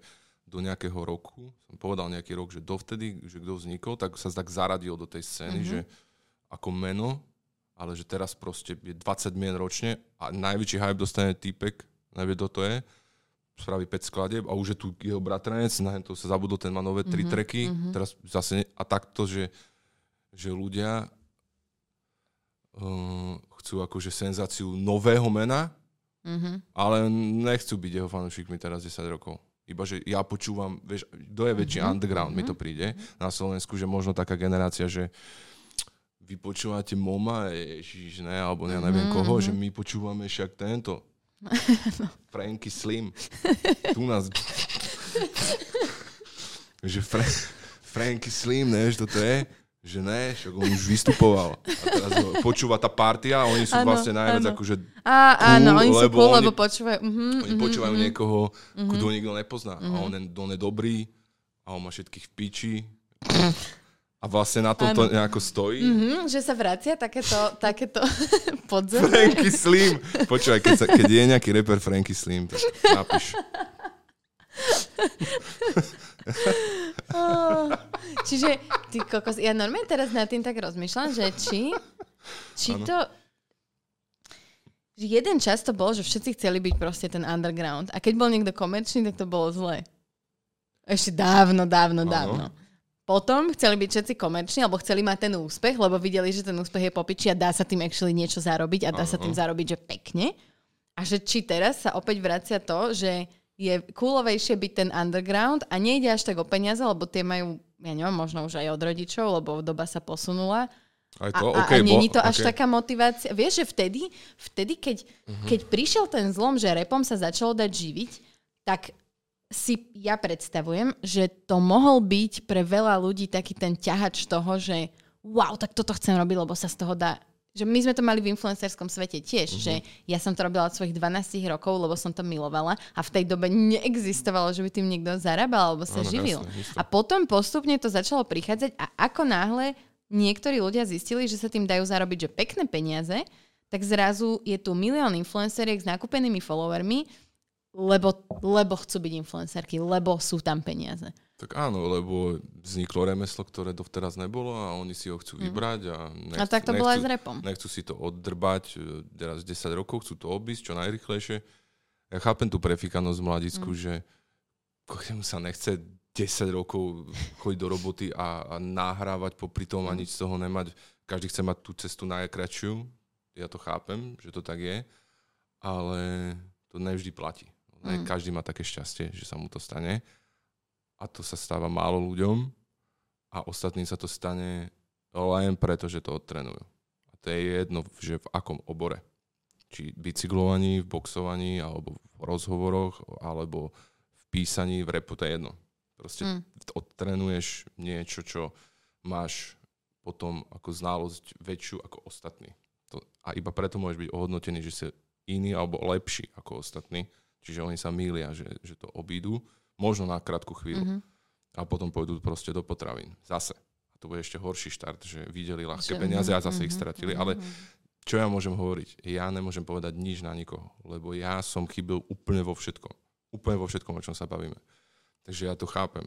do nejakého roku, som povedal nejaký rok, že dovtedy, že kto vznikol, tak sa tak zaradil do tej scény, mm-hmm. že ako meno, ale že teraz proste je 20 mien ročne a najväčší hype dostane týpek, nevie, kto to je, spraví 5 skladeb a už je tu jeho bratranec, na to sa zabudol, ten má nové tri mm-hmm. treky, mm-hmm. teraz zase, a takto, že, že ľudia uh, chcú akože senzáciu nového mena, mm-hmm. ale nechcú byť jeho fanúšikmi teraz 10 rokov. Iba, že ja počúvam, vieš, kto je väčší mm-hmm. underground, mm-hmm. mi to mhm. príde na Slovensku, že možno taká generácia, že vy počúvate Moma, ježiš, ne, alebo ja neviem mm-hmm. koho, že my počúvame však tento. <laughs> no. Franky Slim. <laughs> tu nás... <laughs> že Fra- Franky Slim, ne, že toto je že ne, však on už vystupoval. A teraz počúva tá partia a oni sú ano, vlastne najviac ano. akože a, cool, áno, oni sú cool, lebo počúvajú. Uh-huh, oni uh-huh, počúvajú uh-huh. niekoho, uh-huh. kto nikto nepozná. Uh-huh. A on, on je dobrý a on má všetkých v piči. A vlastne na tom to nejako stojí. Mm-hmm, že sa vracia takéto, takéto <laughs> podzemie. Franky Slim. Počúvaj, keď, sa, keď je nejaký reper Franky Slim, tak napíš. Oh, čiže, ty kokos, ja normálne teraz nad tým tak rozmýšľam, že či, či to... Že jeden čas to bol, že všetci chceli byť proste ten underground. A keď bol niekto komerčný, tak to bolo zlé. Ešte dávno, dávno, ano. dávno. Potom chceli byť všetci komerční, alebo chceli mať ten úspech, lebo videli, že ten úspech je popiči a dá sa tým actually niečo zarobiť a dá ano. sa tým zarobiť, že pekne. A že či teraz sa opäť vracia to, že je coolovejšie byť ten underground a nejde až tak o peniaze, lebo tie majú, ja neviem, možno už aj od rodičov, lebo doba sa posunula. Aj to? A, okay, a není to až okay. taká motivácia. Vieš, že vtedy, vtedy keď, uh-huh. keď prišiel ten zlom, že repom sa začalo dať živiť, tak si ja predstavujem, že to mohol byť pre veľa ľudí taký ten ťahač toho, že wow, tak toto chcem robiť, lebo sa z toho dá že my sme to mali v influencerskom svete tiež, mm-hmm. že ja som to robila od svojich 12 rokov, lebo som to milovala a v tej dobe neexistovalo, že by tým niekto zarábal alebo sa ano, živil. Jasne, jasne. A potom postupne to začalo prichádzať a ako náhle niektorí ľudia zistili, že sa tým dajú zarobiť že pekné peniaze, tak zrazu je tu milión influenceriek s nakúpenými followermi, lebo, lebo chcú byť influencerky, lebo sú tam peniaze. Tak áno, lebo vzniklo remeslo, ktoré dovteraz nebolo a oni si ho chcú mhm. vybrať. A, nechcú, a tak to bolo aj s repom. Nechcú si to oddrbať e, teraz 10 rokov, chcú to obísť čo najrychlejšie. Ja chápem tú prefikanosť mladicku, mm. že mu sa nechce 10 rokov chodiť do roboty a, a nahrávať popri tom a mm. nič z toho nemať. Každý chce mať tú cestu najkračšiu. Ja to chápem, že to tak je. Ale to nevždy platí. Ne, mm. Každý má také šťastie, že sa mu to stane a to sa stáva málo ľuďom a ostatným sa to stane len preto, že to odtrenujú. A to je jedno, že v akom obore. Či bicyklovaní, v boxovaní, alebo v rozhovoroch, alebo v písaní, v repu, to je jedno. Proste mm. odtrenuješ niečo, čo máš potom ako znalosť väčšiu ako ostatní. To, a iba preto môžeš byť ohodnotený, že si iný alebo lepší ako ostatní. Čiže oni sa mýlia, že, že to obídu Možno na krátku chvíľu. Mm-hmm. A potom pôjdu proste do potravín. Zase. A to bude ešte horší štart, že videli ľahké že, peniaze a zase mm-hmm. ich mhm, stratili. Mm-hmm. Ale čo ja môžem hovoriť? Ja nemôžem povedať nič na nikoho, lebo ja som chybil úplne vo všetkom. Úplne vo všetkom, o čom sa bavíme. Takže ja to chápem.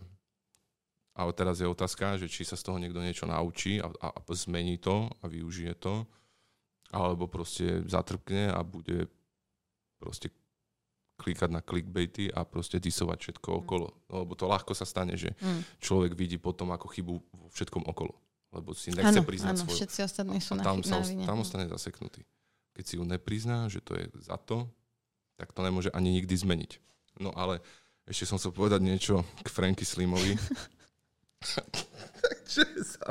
Ale teraz je otázka, že či sa z toho niekto niečo naučí a, a, a zmení to a využije to, alebo proste zatrpne a bude proste klikať na clickbaity a proste disovať všetko Mm. okolo. No, lebo to ľahko sa stane, že človek vidí potom ako chybu vo všetkom okolo. Lebo si nechce Áno, priznať áno, svoju. všetci ostatní sú A na, tam, sa, na vine. tam ostane zaseknutý. Keď si ju neprizná, že to je za to, tak to nemôže ani nikdy zmeniť. No ale ešte som chcel povedať niečo k Franky Slimovi. <laughs> Čo je za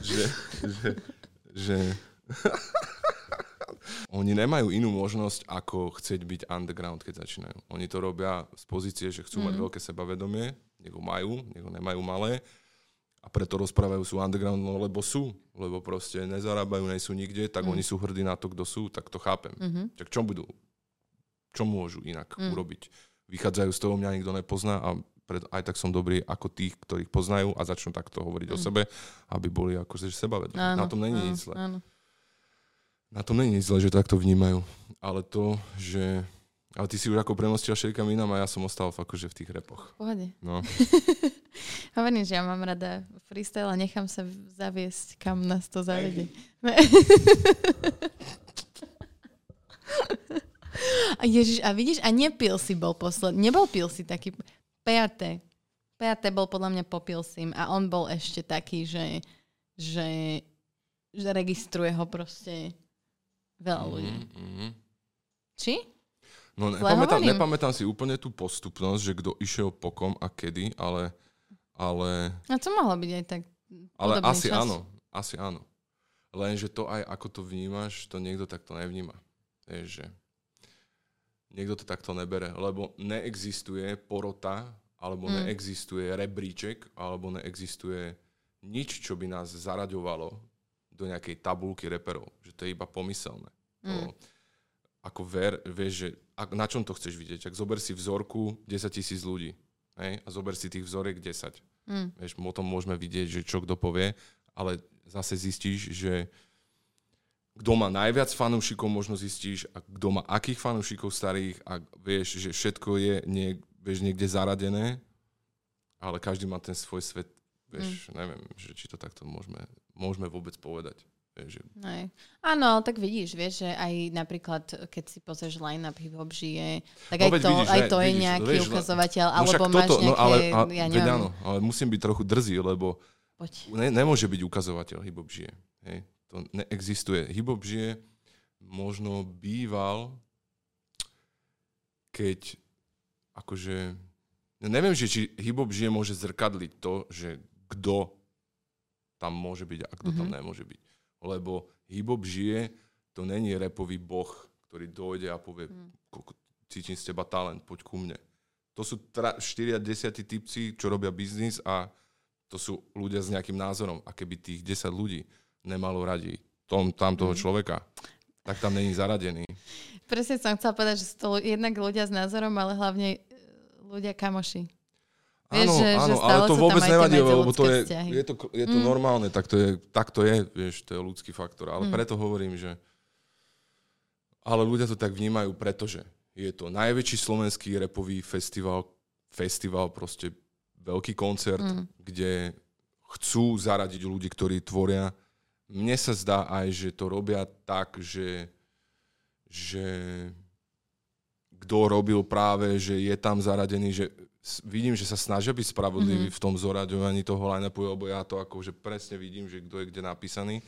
že, že, že <laughs> oni nemajú inú možnosť, ako chcieť byť underground, keď začínajú. Oni to robia z pozície, že chcú mm. mať veľké sebavedomie, ho majú, ho nemajú malé, a preto rozprávajú sú underground, no lebo sú, lebo proste nezarábajú, nie sú nikde, tak mm. oni sú hrdí na to, kto sú, tak to chápem. Mm-hmm. Tak čo budú? Čo môžu inak mm. urobiť? Vychádzajú z toho, mňa nikto nepozná a pred, aj tak som dobrý ako tých, ktorých poznajú a začnú takto hovoriť mm. o sebe, aby boli akože sebavedomí. Na tom není áno, nič zle. Áno. Na tom není nič zle, že takto vnímajú. Ale to, že... Ale ty si už ako premostila všetkam inám a ja som ostal fakt akože v tých repoch. V pohode. No. <laughs> Hovorím, že ja mám rada freestyle a nechám sa v- zaviesť, kam nás to zavede. <laughs> A Ježiš, a vidíš, a nepil si bol posledný. Nebol pil si taký... PAT. PAT bol podľa mňa po Pilsim a on bol ešte taký, že, že, že registruje ho proste veľa ľudí. Mm-hmm. Či? No nepamätám, nepamätám si úplne tú postupnosť, že kto išiel po kom a kedy, ale, ale, A to mohlo byť aj tak ale asi čas. áno. Asi áno. Lenže to aj ako to vnímaš, to niekto takto nevníma. Vieš, že niekto to takto nebere, lebo neexistuje porota, alebo Mm. neexistuje rebríček, alebo neexistuje nič, čo by nás zaraďovalo do nejakej tabulky reperov. Že to je iba pomyselné. To, Mm. ako ver, vieš, že ak, na čom to chceš vidieť? Ak zober si vzorku 10 tisíc ľudí hej, a zober si tých vzoriek 10. Mm. Vieš, o tom môžeme vidieť, že čo kto povie, ale zase zistíš, že kto má najviac fanúšikov, možno zistíš, a kto má akých fanúšikov starých a vieš, že všetko je nie, vieš, niekde zaradené, ale každý má ten svoj svet, vieš, mm. neviem, že či to takto môžeme, môžeme vôbec povedať. Vieš, že Aj. Áno, tak vidíš, vieš, že aj napríklad, keď si pozrieš line-up hip-hop žije, tak No aj, veď to, vidíš, aj ne, to je vidíš, nejaký vieš, no- ukazovateľ, no alebo máš toto, nejaké, no ale, a, ja neviem, áno, ale musím byť trochu drzý, lebo poď. ne, nemôže byť ukazovateľ hip-hop žije. Hej. To neexistuje. Hip-hop žije možno býval, keď akože... ja neviem, že či hip-hop žije môže zrkadliť to, že kto tam môže byť a kto mm-hmm. tam nemôže byť. Lebo hip-hop žije, to není repový boh, ktorý dojde a povie, mm. cítim z teba talent, poď ku mne. To sú tra- 4 a 10 typci, čo robia biznis a to sú ľudia s nejakým názorom. A keby tých 10 ľudí nemalo radi tom, tam toho Mhm. človeka, tak tam není zaradený. Presne som chcela povedať, že sú to jednak ľudia s názorom, ale hlavne e, ľudia kamoši. Vieš, Áno, že- že áno, stále ale to vôbec nevadí, lebo to je, vzťahy. je to, je to Mm. normálne, tak to, je, tak to je, vieš, to je ľudský faktor. Ale Mm. preto hovorím, že ale ľudia to tak vnímajú, pretože je to najväčší slovenský repový festival, festival proste veľký koncert, Mm. kde chcú zaradiť ľudí, ktorí tvoria. Mne sa zdá aj, že to robia tak, že, že kto robil práve, že je tam zaradený, že vidím, že sa snažia byť spravodliví mm-hmm. v tom zoraďovaní toho line-upu, lebo ja to akože presne vidím, že kto je kde napísaný,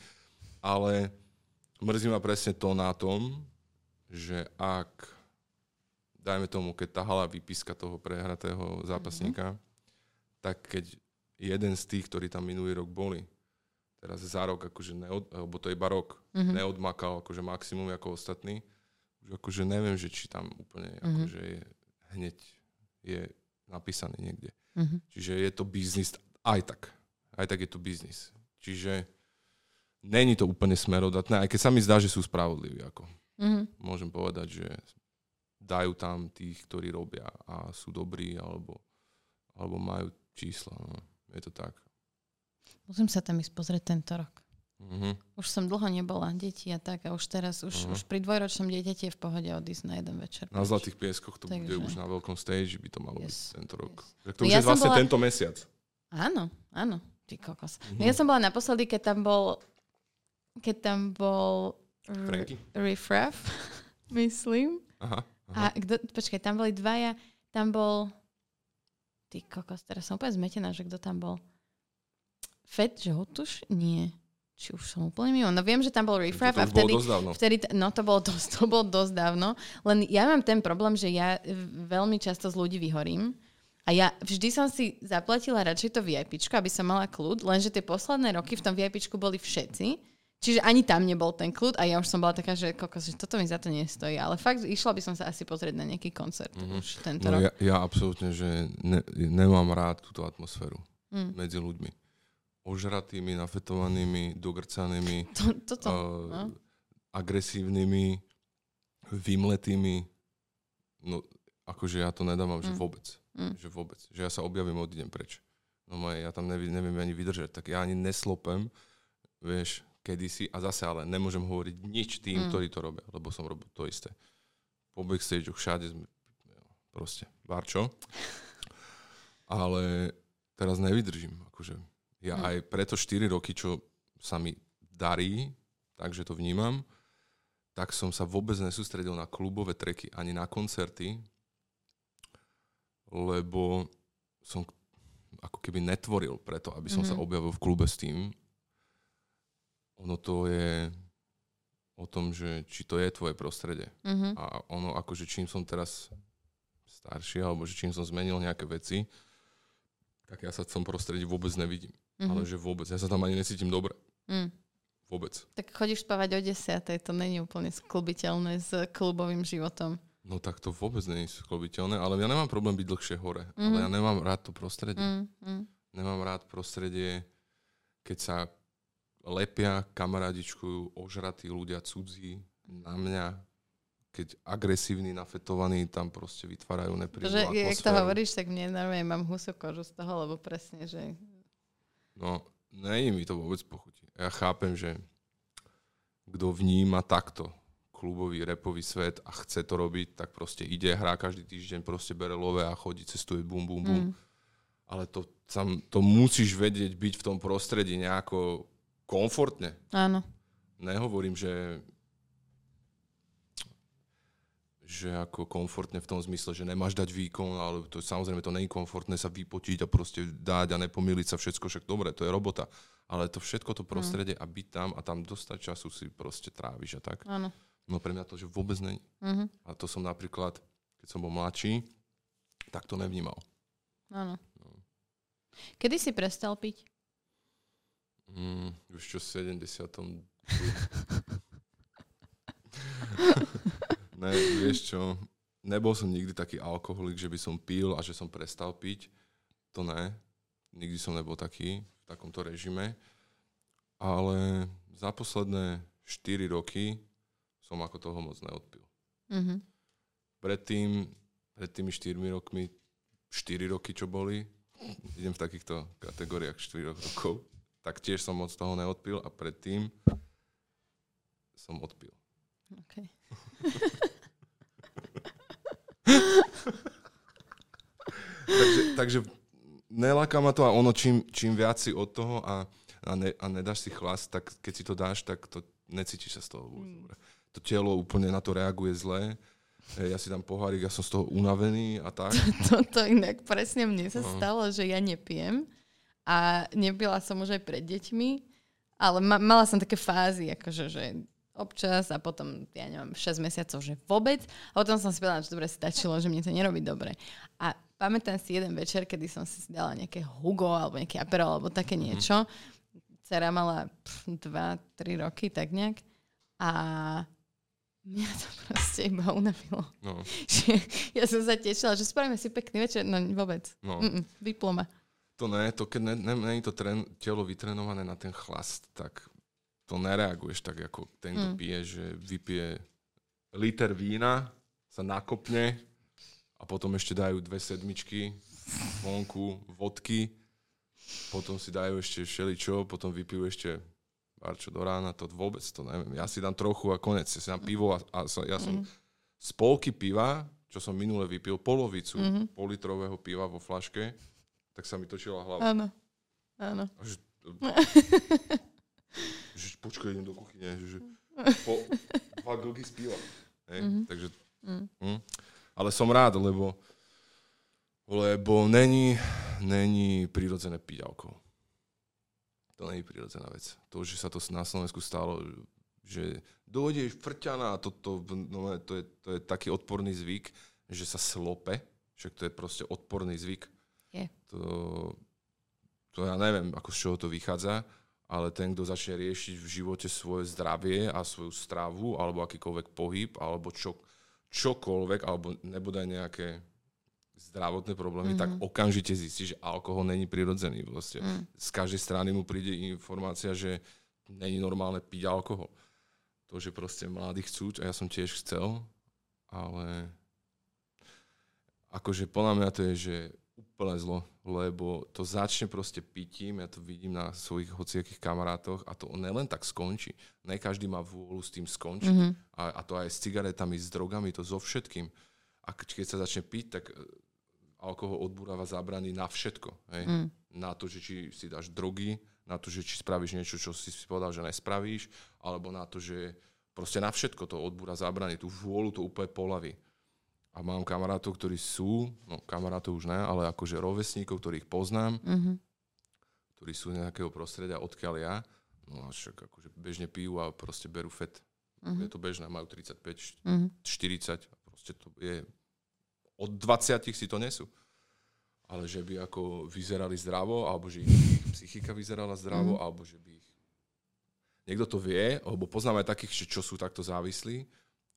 ale mrzí ma presne to na tom, že ak dajme tomu, keď tá hala vypíska toho prehratého zápasníka, mm-hmm. tak keď jeden z tých, ktorí tam minulý rok boli, teraz za rok, akože neod, alebo to je iba rok, Mhm. mm-hmm. neodmakal akože maximum ako ostatní, akože neviem, že či tam úplne Mhm. akože je, hneď je napísaný niekde. Mhm. Čiže je to biznis aj tak. Aj tak je to biznis. Čiže není to úplne smerodatné, aj keď sa mi zdá, že sú spravodliví. Ako. Mhm. Môžem povedať, že dajú tam tých, ktorí robia a sú dobrí, alebo, alebo majú čísla. No. Je to tak. Musím sa tam ísť pozrieť tento rok. Mhm. Už som dlho nebola, deti a tak, a už teraz, už, Mhm. už pri dvojročnom dieťati je v pohode odísť na jeden večer. Na Zlatých pieskoch to bude Takže- už na veľkom stage, by to malo Yes, byť tento rok. yes. Tak to No už ja je vlastne bola- tento mesiac. Áno, áno, ty kokos. No Mhm. ja som bola naposledy, keď tam bol, keď tam bol R- Franky? Riff Raff, <laughs> myslím. Aha, A kto, počkaj, tam boli dvaja, tam bol... Ty kokos, teraz som úplne zmetená, že kto tam bol. Fed, že Hotuš? Nie. Či už som úplne mimo. No viem, že tam bol Riff Raff to a vtedy... bolo dosť dávno. Vtedy, no to bolo, dosť, <laughs> to bolo dosť dávno, len ja mám ten problém, že ja v- veľmi často z ľudí vyhorím a ja vždy som si zaplatila radšej to VIPčko, aby som mala kľud, lenže tie posledné roky v tom VIPčku boli všetci, čiže ani tam nebol ten kľud a ja už som bola taká, že, kokos, že toto mi za to nestojí, ale fakt išla by som sa asi pozrieť na nejaký koncert mm-hmm. už tento No rok. ja, ja absolútne, že ne, nemám rád túto atmosféru Mm. medzi ľuďmi. Ožratými, nafetovanými, dogrcanými, <laughs> To, toto, uh, no. agresívnymi, vymletými. No, akože ja to nedávam, že Mm. vôbec. Mm. Že vôbec. Že ja sa objavím, odídem preč. No moje, ja tam neviem, neviem ani vydržať. Tak ja ani neslopem, vieš, kedysi. A zase ale nemôžem hovoriť nič tým, Mm. ktorí to robia, lebo som robil to isté. Po backstage všade sme proste barčo. <laughs> Ale teraz nevydržím. Akože ja Mm. aj preto 4 roky, čo sa mi darí, takže to vnímam, tak som sa vôbec nesústredil na klubové treky, ani na koncerty, lebo som ako keby netvoril preto, aby som mm-hmm. sa Mhm. objavil v klube s tým. Ono to je o tom, že či to je tvoje prostredie. Mhm. A ono akože čím som teraz starší, alebo že čím som zmenil nejaké veci, tak ja sa v tom prostredí vôbec nevidím. Mhm. Ale že vôbec. Ja sa tam ani necítim dobre. Mm. Vôbec. Tak chodíš spávať o 10, to není úplne sklubiteľné s klubovým životom. No tak to vôbec nie je sklobiteľné, ale ja nemám problém byť dlhšie hore. Mm-hmm. Ale Mhm. ja nemám rád to prostredie. Mm. Mm, mm. Nemám rád prostredie, keď sa lepia, kamarádičkujú, ožratí ľudia cudzí na mňa, keď agresívni, nafetovaní tam proste vytvárajú Že, nepríjemnú jak to atmosféru. hovoríš, tak mne normálne mám husú kožu z toho, lebo presne, že... No, není mi to vôbec pochutí. Ja chápem, že kto vníma takto klubový, repový svet a chce to robiť, tak proste ide, hrá každý týždeň, proste bere love a chodí, cestuje, bum, bum, bum. Mm. Ale to, tam, to musíš vedieť byť v tom prostredí nejako komfortne. Áno. Nehovorím, že že ako komfortne v tom zmysle, že nemáš dať výkon, ale to samozrejme to je komfortné sa vypotiť a proste dať a nepomýliť sa všetko, však dobre, to je robota. Ale to všetko, to prostredie a byť tam a tam dostať času si proste tráviš a tak. Áno. No pre mňa to, že vôbec není. Mhm. A to som napríklad, keď som bol mladší, tak to nevnímal. Áno. No. Kedy si prestal piť? Mm, už čo v 70. <laughs> ne, vieš čo, nebol som nikdy taký alkoholik, že by som pil a že som prestal piť. To ne. Nikdy som nebol taký v takomto režime. Ale za posledné 4 roky som ako toho moc neodpil. Mhm. Predtým, pred tými 4 rokmi, 4 roky, čo boli, idem v takýchto kategóriách 4 rokov, tak tiež som moc toho neodpil a predtým som odpil. Okay. takže, takže neláka ma to a ono čím, čím viac si od toho a, a, ne, a nedáš si chlas, tak keď si to dáš, tak to necítiš sa z toho vôbec dobre. To telo úplne na to reaguje zle. Ja si dám pohárik, ja som z toho unavený a tak. <laughs> Toto inak presne mne sa No. stalo, že ja nepijem a nepila som už aj pred deťmi, ale ma- mala som také fázy, akože, že občas a potom, ja neviem, 6 mesiacov, že vôbec. A potom som si povedala, že dobre stačilo, že mne to nerobí dobre. A pamätám si jeden večer, kedy som si dala nejaké Hugo alebo nejaké Aperol alebo také niečo. Cera mala 2-3 roky, tak nejak. A mňa to <laughs> proste iba unavilo. No, <laughs> ja som sa tešila, že spravíme si pekný večer, no vôbec. no. Mm-mm, vyplo ma. To ne, to keď ne, ne, ne je to tren, telo vytrenované na ten chlast, tak to nereaguješ tak, ako ten, kto Mm. pije, že vypije liter vína, sa nakopne a potom ešte dajú dve sedmičky vonku vodky, potom si dajú ešte všeličo, potom vypijú ešte barčo do rána, to vôbec to neviem. Ja si dám trochu a konec. Ja si dám pivo a, a som, ja som Mhm. z polky piva, čo som minule vypil, polovicu Mhm. politrového piva vo flaške, tak sa mi točila hlava. Áno. Áno. A <laughs> že, počkaj, idem do kuchyne, že po, dva glgy z piva. Hej? Mhm. Takže Mm. Hm? Ale som rád, lebo, lebo není, není prirodzené piť alkohol. To není prirodzená vec. To, že sa to na Slovensku stalo, že dojdeš frťaná, to, to, no, to, je, to je taký odporný zvyk, že sa slope, však to je proste odporný zvyk. Je. To, to ja neviem, ako z čoho to vychádza, ale ten, kto začne riešiť v živote svoje zdravie a svoju stravu, alebo akýkoľvek pohyb, alebo čo, čokoľvek, alebo nebude nejaké zdravotné problémy, mm-hmm. tak mhm. okamžite zistí, že alkohol není prirodzený. Vlastne. Mm. Z každej strany mu príde informácia, že není normálne piť alkohol to, že proste mladí chcú, a ja som tiež chcel, ale akože podľa mňa to je, že úplne zlo, lebo to začne proste pitím, ja to vidím na svojich hociakých kamarátoch a to len tak skončí. Ne každý má vôľu s tým skončiť. Mm-hmm. A, a to aj s cigaretami, s drogami, to so všetkým. A keď sa začne piť, tak e, alkohol odbúrava zábrany na všetko. Hej? Mm. Na to, že či si dáš drogy, na to, že či spravíš niečo, čo si povedal, že nespravíš, alebo na to, že proste na všetko to odbúra zábrany, tú vôľu to úplne polaví. A mám kamarátov, ktorí sú, no kamarátov už ne, ale akože rovesníkov, ktorých poznám, mm-hmm. ktorí sú z nejakého prostredia, odkiaľ ja, no a však akože bežne pijú a proste berú fet. Mm-hmm. Je to bežné, majú 35, mm-hmm. 40, proste to je, od 20 si to nesú ale že by ako vyzerali zdravo, alebo že ich psychika vyzerala zdravo, mm. alebo že by ich... Niekto to vie, alebo poznáme takých, čo sú takto závislí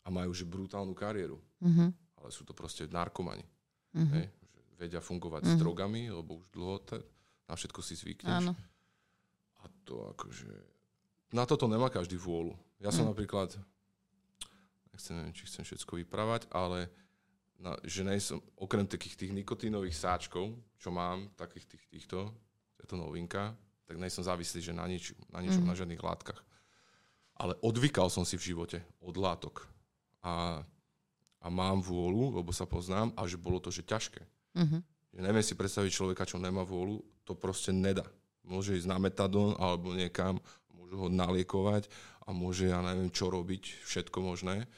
a majú že brutálnu kariéru. Mm-hmm. Ale sú to proste narkomani. Mm-hmm. Hej? Že vedia fungovať mm-hmm. s drogami, lebo už dlho te, na všetko si zvykneš. Áno. A to akože... Na toto nemá každý vôľu. Ja som mm. napríklad... Nechcem, neviem, či chcem všetko vyprávať, ale na, že nejsom, okrem takých tých nikotínových sáčkov, čo mám, takých tých, týchto, je to novinka, tak nejsom závislý, že na, nič, na ničom, mm. na žiadnych látkach. Ale odvykal som si v živote od látok. A, a mám vôľu, lebo sa poznám, a že bolo to, že ťažké. Mm-hmm. Že neviem si predstaviť človeka, čo nemá vôľu, to proste nedá. Môže ísť na metadón alebo niekam, môžu ho naliekovať a môže, ja neviem, čo robiť, všetko možné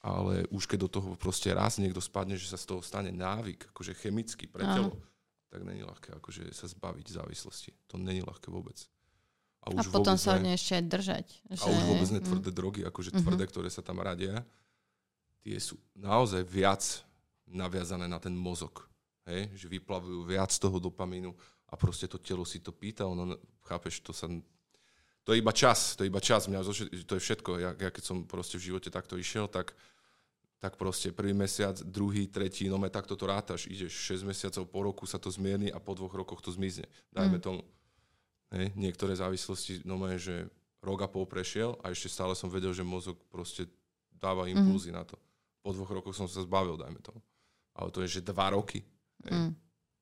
ale už keď do toho proste raz niekto spadne, že sa z toho stane návyk, akože chemický pre telo, tak není ľahké akože sa zbaviť závislosti. To není ľahké vôbec. A, už a potom sa ne, ešte držať. Že... A už vôbec ne tvrdé mm. drogy, akože mm-hmm. tvrdé, ktoré sa tam radia, tie sú naozaj viac naviazané na ten mozog. Hej? Že vyplavujú viac toho dopamínu a proste to telo si to pýta, ono, chápeš, to sa to je iba čas, to je iba čas, mňa, to je všetko. Ja, ja keď som proste v živote takto išiel, tak, tak proste prvý mesiac, druhý, tretí, no takto to rátaš, ideš 6 mesiacov po roku sa to zmierni a po dvoch rokoch to zmizne. Dajme mm. tomu. Hej, niektoré závislosti, no že rok a pol prešiel a ešte stále som vedel, že mozog proste dáva impulzy mm. na to. Po dvoch rokoch som sa zbavil, dajme tomu. Ale to je, že dva roky. Mm.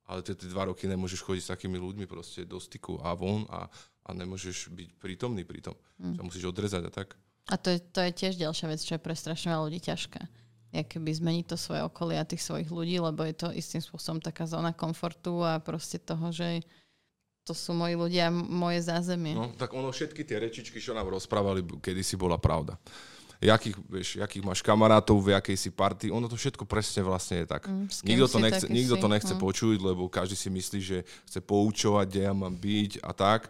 Ale tie dva roky nemôžeš chodiť s takými ľuďmi proste do styku a von a, a nemôžeš byť prítomný pri tom. Mm. Sa musíš odrezať a tak. A to je, to je tiež ďalšia vec, čo je pre strašne veľa ľudí ťažká. keby zmeniť to svoje okolie a tých svojich ľudí, lebo je to istým spôsobom taká zóna komfortu a proste toho, že to sú moji ľudia, moje zázemie. No, tak ono všetky tie rečičky, čo nám rozprávali, kedy si bola pravda jakých, vieš, jakých máš kamarátov, v jakej si party, ono to všetko presne vlastne je tak. Mm, nikto to nechce, nikto to nechce mm. počuť, lebo každý si myslí, že chce poučovať, kde ja mám byť a tak,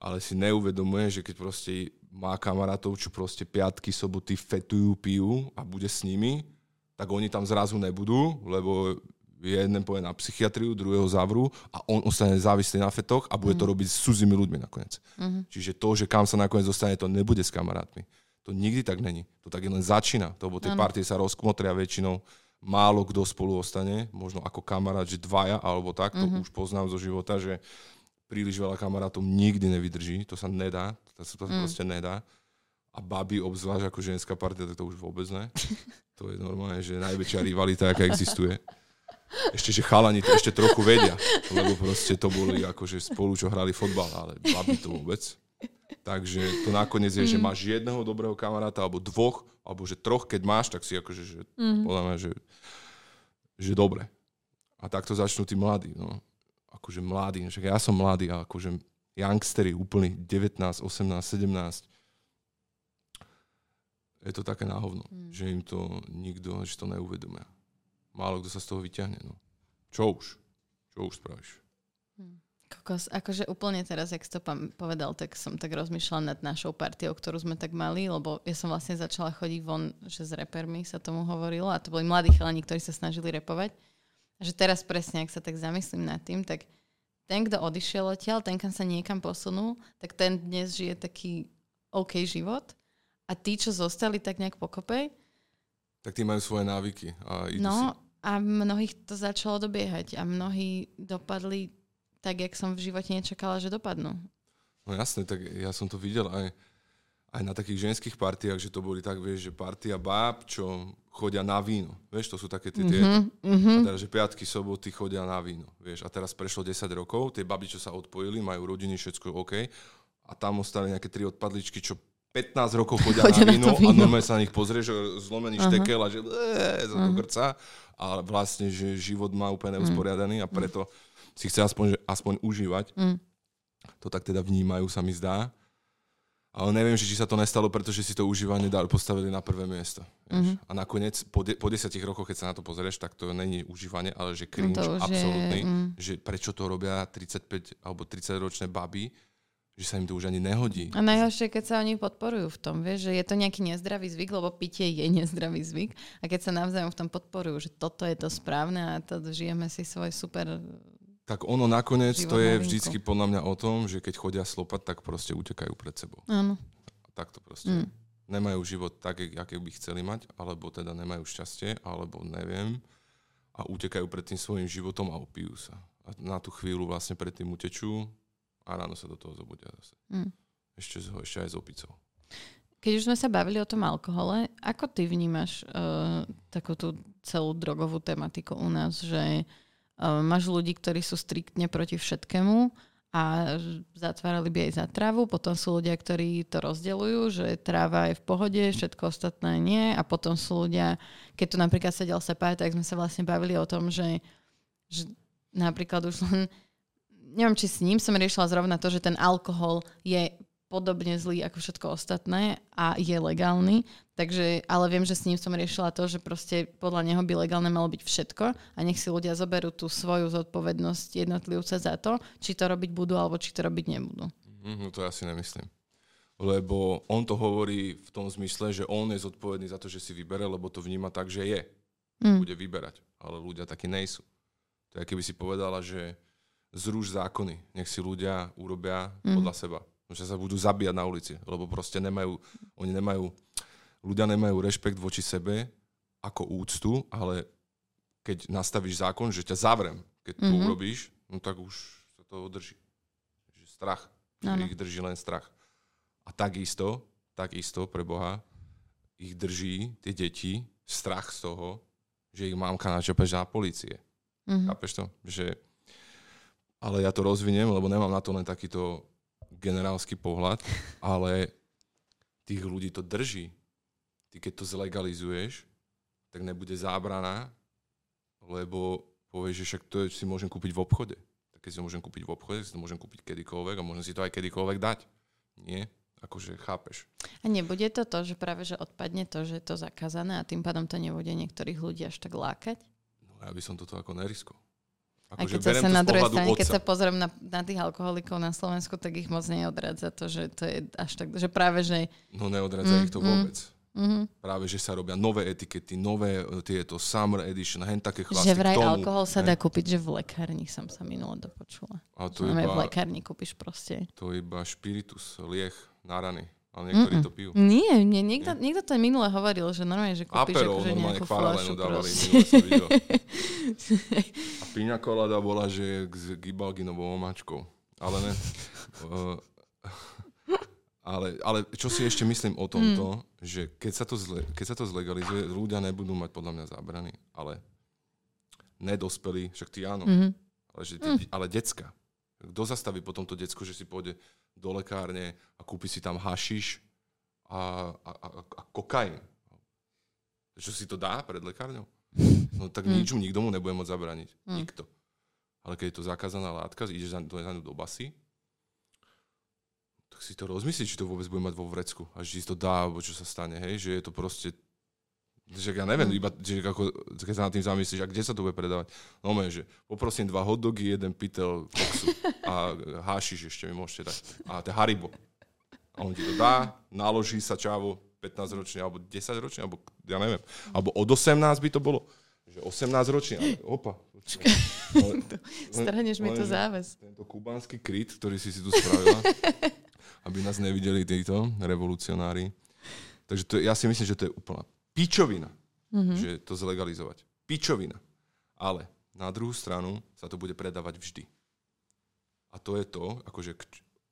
ale si neuvedomuje, že keď proste má kamarátov, čo proste piatky, soboty fetujú, pijú a bude s nimi, tak oni tam zrazu nebudú, lebo jeden povie na psychiatriu, druhého zavrú a on ostane závislý na fetoch a bude mm. to robiť s cudzími ľuďmi nakoniec. Mm-hmm. Čiže to, že kam sa nakoniec dostane, to nebude s kamarátmi. To nikdy tak není. To tak len začína, lebo tie partie sa rozkmotria väčšinou. Málo kto spolu ostane, možno ako kamarát, že dvaja alebo tak, to mm-hmm. už poznám zo života, že príliš veľa kamarátov nikdy nevydrží, to sa nedá, to sa to mm. proste nedá. A baby obzvlášť ako ženská partia, tak to už vôbec ne. <laughs> To je normálne, že najväčšia rivalita, aká existuje. Ešte, že chalani to ešte trochu vedia, lebo proste to boli akože spolu, čo hrali fotbal, ale baby to vôbec. Takže to nakoniec je, mm. že máš jedného dobrého kamaráta, alebo dvoch, alebo že troch, keď máš, tak si akože, že, mm. podľa mňa, že, že dobre. A takto začnú tí mladí, no. Akože mladí, však ja som mladý, a akože youngstery úplný 19, 18, 17. je to také náhovno, mm. že im to nikto, že to neuvedomia. Málo kto sa z toho vyťahne. No. Čo už? Čo už spravíš? Kokos, akože úplne teraz, jak to pán povedal, tak som tak rozmýšľala nad našou partiou, ktorú sme tak mali, lebo ja som vlastne začala chodiť von, že s repermi sa tomu hovorilo a to boli mladí chalani, ktorí sa snažili repovať. A že teraz presne, ak sa tak zamyslím nad tým, tak ten, kto odišiel odtiaľ, ten, kam sa niekam posunul, tak ten dnes žije taký OK život a tí, čo zostali tak nejak pokopej, tak tí majú svoje návyky. A idú no si. a mnohých to začalo dobiehať a mnohí dopadli tak, jak som v živote nečakala, že dopadnú. No jasné, tak ja som to videl aj, aj na takých ženských partiách, že to boli tak, vieš, že partia báb, čo chodia na víno. Vieš, to sú také tie mm-hmm, Mm-hmm. A teraz, že piatky, soboty chodia na víno. Vieš, a teraz prešlo 10 rokov, tie baby, čo sa odpojili, majú rodiny, všetko OK. A tam ostali nejaké tri odpadličky, čo 15 rokov chodia, chodia na, víno, na víno a normálne sa na nich pozrieš, zlomený uh-huh. štekel a že za to grca. Ale vlastne, že život má úplne neusporiadaný a preto si chce aspoň, že, aspoň užívať. Mm. To tak teda vnímajú, sa mi zdá. Ale neviem, či sa to nestalo, pretože si to užívanie dali, postavili na prvé miesto. Mm-hmm. A nakoniec, po, de, po desiatich rokoch, keď sa na to pozrieš, tak to není užívanie, ale že cringe no absolútny. Je, mm. Že prečo to robia 35 alebo 30 ročné baby, že sa im to už ani nehodí. A najhoršie, keď sa oni podporujú v tom, vieš, že je to nejaký nezdravý zvyk, lebo pitie je nezdravý zvyk. A keď sa navzájom v tom podporujú, že toto je to správne a to žijeme si svoj super tak ono nakoniec to je vždycky podľa mňa o tom, že keď chodia slopať, tak proste utekajú pred sebou. Áno. Tak to proste. Mm. Nemajú život tak, aký by chceli mať, alebo teda nemajú šťastie, alebo neviem. A utekajú pred tým svojim životom a opijú sa. A na tú chvíľu vlastne pred tým utečú a ráno sa do toho zobudia zase. Mm. Ešte, ešte aj s opicou. Keď už sme sa bavili o tom alkohole, ako ty vnímaš uh, takú tú celú drogovú tematiku u nás, že Ehm, máš ľudí, ktorí sú striktne proti všetkému a zatvárali by aj za trávu. Potom sú ľudia, ktorí to rozdeľujú, že tráva je v pohode, všetko ostatné nie. A potom sú ľudia, keď tu napríklad sedel Sepaj, tak sme sa vlastne bavili o tom, že, že napríklad už len neviem, či s ním som riešila zrovna to, že ten alkohol je podobne zlý ako všetko ostatné a je legálny. Takže, ale viem, že s ním som riešila to, že proste podľa neho by legálne malo byť všetko a nech si ľudia zoberú tú svoju zodpovednosť jednotlivca za to, či to robiť budú alebo či to robiť nebudú. Mm, no to ja si nemyslím. Lebo on to hovorí v tom zmysle, že on je zodpovedný za to, že si vybere, lebo to vníma tak, že je. Mm. Bude vyberať. Ale ľudia takí nejsú. To je, keby si povedala, že zruš zákony, nech si ľudia urobia mm. podľa seba že sa budú zabíjať na ulici, lebo proste nemajú, oni nemajú, ľudia nemajú rešpekt voči sebe ako úctu, ale keď nastavíš zákon, že ťa zavrem, keď to mm-hmm. urobíš, no tak už sa to drží. Že strach. Že ich drží len strach. A takisto, takisto pre Boha, ich drží tie deti strach z toho, že ich mámka načape na policie. Mm-hmm. Chápeš to? Že, ale ja to rozviniem, lebo nemám na to len takýto generálsky pohľad, <laughs> ale tých ľudí to drží. Ty keď to zlegalizuješ, tak nebude zábrana, lebo povieš, že však to si môžem kúpiť v obchode. Tak keď si to môžem kúpiť v obchode, si to môžem kúpiť kedykoľvek a môžem si to aj kedykoľvek dať. Nie? Akože chápeš. A nebude to to, že práve že odpadne to, že je to zakázané a tým pádom to nebude niektorých ľudí až tak lákať? No ja by som toto ako neriskol. Ako, keď sa na druhej strane, keď sa pozriem na, na tých alkoholikov na Slovensku, tak ich moc neodradza to, že to je až tak, že práve, že... No neodradza mm, ich to mm, vôbec. Mm-hmm. Práve, že sa robia nové etikety, nové tieto summer edition, hen také chlasty Že vraj tomu, alkohol sa dá kúpiť, že v lekárni som sa minule dopočula. A to iba, v lekárni kúpiš proste. To iba špiritus, lieh na rany. Ale niektorí Mm-mm. to pijú. Nie, nie niekto, nie. niekto to aj minule hovoril, že normálne, že kúpiš Aperol, akože nejakú fľašu. dávali, <laughs> A piňa kolada bola, že s gibalginovou omáčkou. Ale ne. <laughs> Ale, ale čo si ešte myslím o tomto, mm. že keď sa, to zle, keď sa to zlegalizuje, ľudia nebudú mať podľa mňa zábrany, ale nedospelí, však ty áno, mm-hmm. ale, že, mm. ale decka. Kto zastaví potom to decko, že si pôjde do lekárne a kúpi si tam hašiš a, a, a, a kokain. Čo si to dá pred lekárňou? No tak mm. ničom nikto mu nebude môcť zabraniť. Mm. Nikto. Ale keď je to zakázaná látka, ideš za, za do basy, tak si to rozmyslí, či to vôbec bude mať vo vrecku a či to dá, alebo čo sa stane, hej, že je to proste že ja neviem, iba, že ako, keď sa nad tým zamyslíš, a kde sa to bude predávať? No že poprosím dva hotdogy, jeden pytel koksu a hášiš ešte mi môžete dať. A to je Haribo. A on ti to dá, naloží sa čávo 15 ročný, alebo 10 ročný, alebo ja neviem. Alebo od 18 by to bolo. Že 18 ročný, ale opa. <laughs> Strhneš mi to záväz. Tento kubánsky kryt, ktorý si si tu spravila, <laughs> aby nás nevideli títo revolucionári. Takže to, ja si myslím, že to je úplná pičovina, mm-hmm. že to zlegalizovať. Pičovina. Ale na druhú stranu sa to bude predávať vždy. A to je to, akože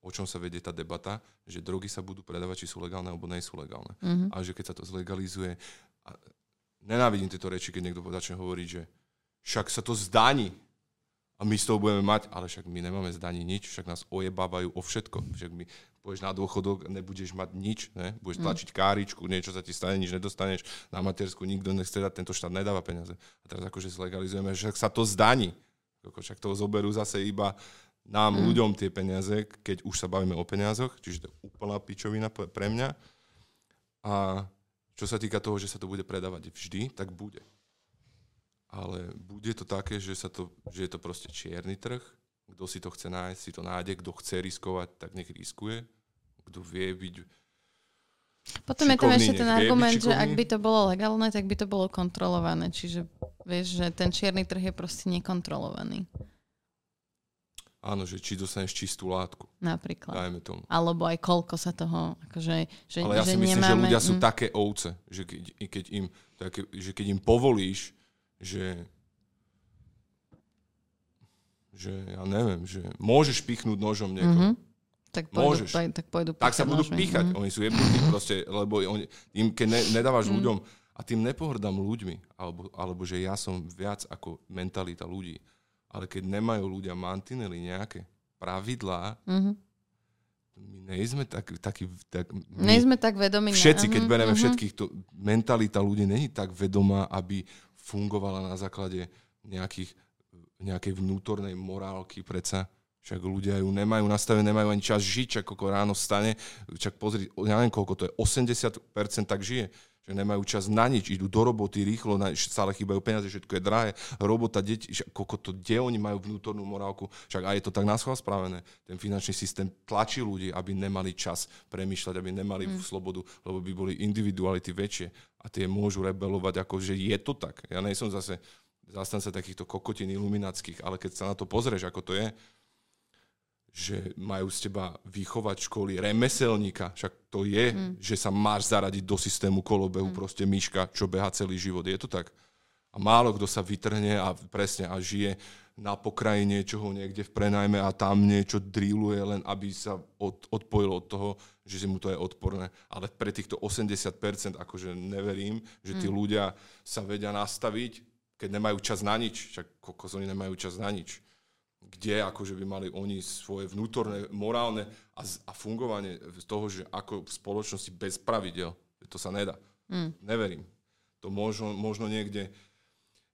o čom sa vedie tá debata, že drogy sa budú predávať, či sú legálne alebo nie sú legálne. Mm-hmm. A že keď sa to zlegalizuje, a nenávidím tieto reči, keď niekto začne hovoriť, že však sa to zdaní a my z toho budeme mať, ale však my nemáme zdaní nič, však nás ojebávajú o všetko. Však my pôjdeš na dôchodok, nebudeš mať nič, ne? budeš mm. tlačiť káričku, niečo sa ti stane, nič nedostaneš, na matersku nikto nechce dať, tento štát nedáva peniaze. A teraz akože zlegalizujeme, že sa to zdaní. Však to zoberú zase iba nám, mm. ľuďom tie peniaze, keď už sa bavíme o peniazoch, čiže to je úplná pičovina pre mňa. A čo sa týka toho, že sa to bude predávať vždy, tak bude. Ale bude to také, že, sa to, že je to proste čierny trh, kto si to chce nájsť, si to nájde, kto chce riskovať, tak nech riskuje kto vie byť potom je tam ešte ten argument, že ak by to bolo legálne, tak by to bolo kontrolované. Čiže vieš, že ten čierny trh je proste nekontrolovaný. Áno, že či dostaneš čistú látku. Napríklad. Dajme tomu. Alebo aj koľko sa toho... Akože, že, Ale ja že si myslím, nemáme... že ľudia sú mm. také ovce, že keď, keď im, také, že keď im povolíš, že že ja neviem, že môžeš pichnúť nožom niekoho. Mm-hmm tak pôjdu, Môžeš. Poj, tak pôjdu Tak sa budú nožmi. píchať. Mm. Oni sú jebnutí proste, lebo oni, im, keď ne, nedávaš mm. ľuďom, a tým nepohrdám ľuďmi, alebo, alebo že ja som viac ako mentalita ľudí, ale keď nemajú ľudia mantinely nejaké pravidlá, mm-hmm. my nejsme tak, takí... Tak, my, nejsme tak vedomí. Všetci, keď bereme uh-huh. všetkých, to, mentalita ľudí není tak vedomá, aby fungovala na základe nejakých, nejakej vnútornej morálky predsa. Však ľudia ju nemajú nastavené, nemajú ani čas žiť, čak ako ráno stane, čak pozri, ja neviem koľko to je, 80% tak žije, že nemajú čas na nič, idú do roboty rýchlo, na, stále chýbajú peniaze, všetko je drahé, robota, deti, koľko to, kde oni majú vnútornú morálku, však aj je to tak nás spravené. Ten finančný systém tlačí ľudí, aby nemali čas premýšľať, aby nemali mm. slobodu, lebo by boli individuality väčšie a tie môžu rebelovať, ako že je to tak. Ja nie som zase zastanca takýchto kokotín iluminackých, ale keď sa na to pozrieš, ako to je, že majú z teba vychovať školy remeselníka, však to je, mm. že sa máš zaradiť do systému kolobehu, mm. proste myška, čo beha celý život. Je to tak? A málo kto sa vytrhne a presne a žije na pokraji niečoho niekde v prenajme a tam niečo drilluje, len aby sa od, odpojil od toho, že mu to je odporné. Ale pre týchto 80% akože neverím, že tí mm. ľudia sa vedia nastaviť, keď nemajú čas na nič. Však kokos, oni nemajú čas na nič kde akože by mali oni svoje vnútorné, morálne a, a fungovanie z toho, že ako v spoločnosti bez pravidel. To sa nedá. Mm. Neverím. To možno, možno niekde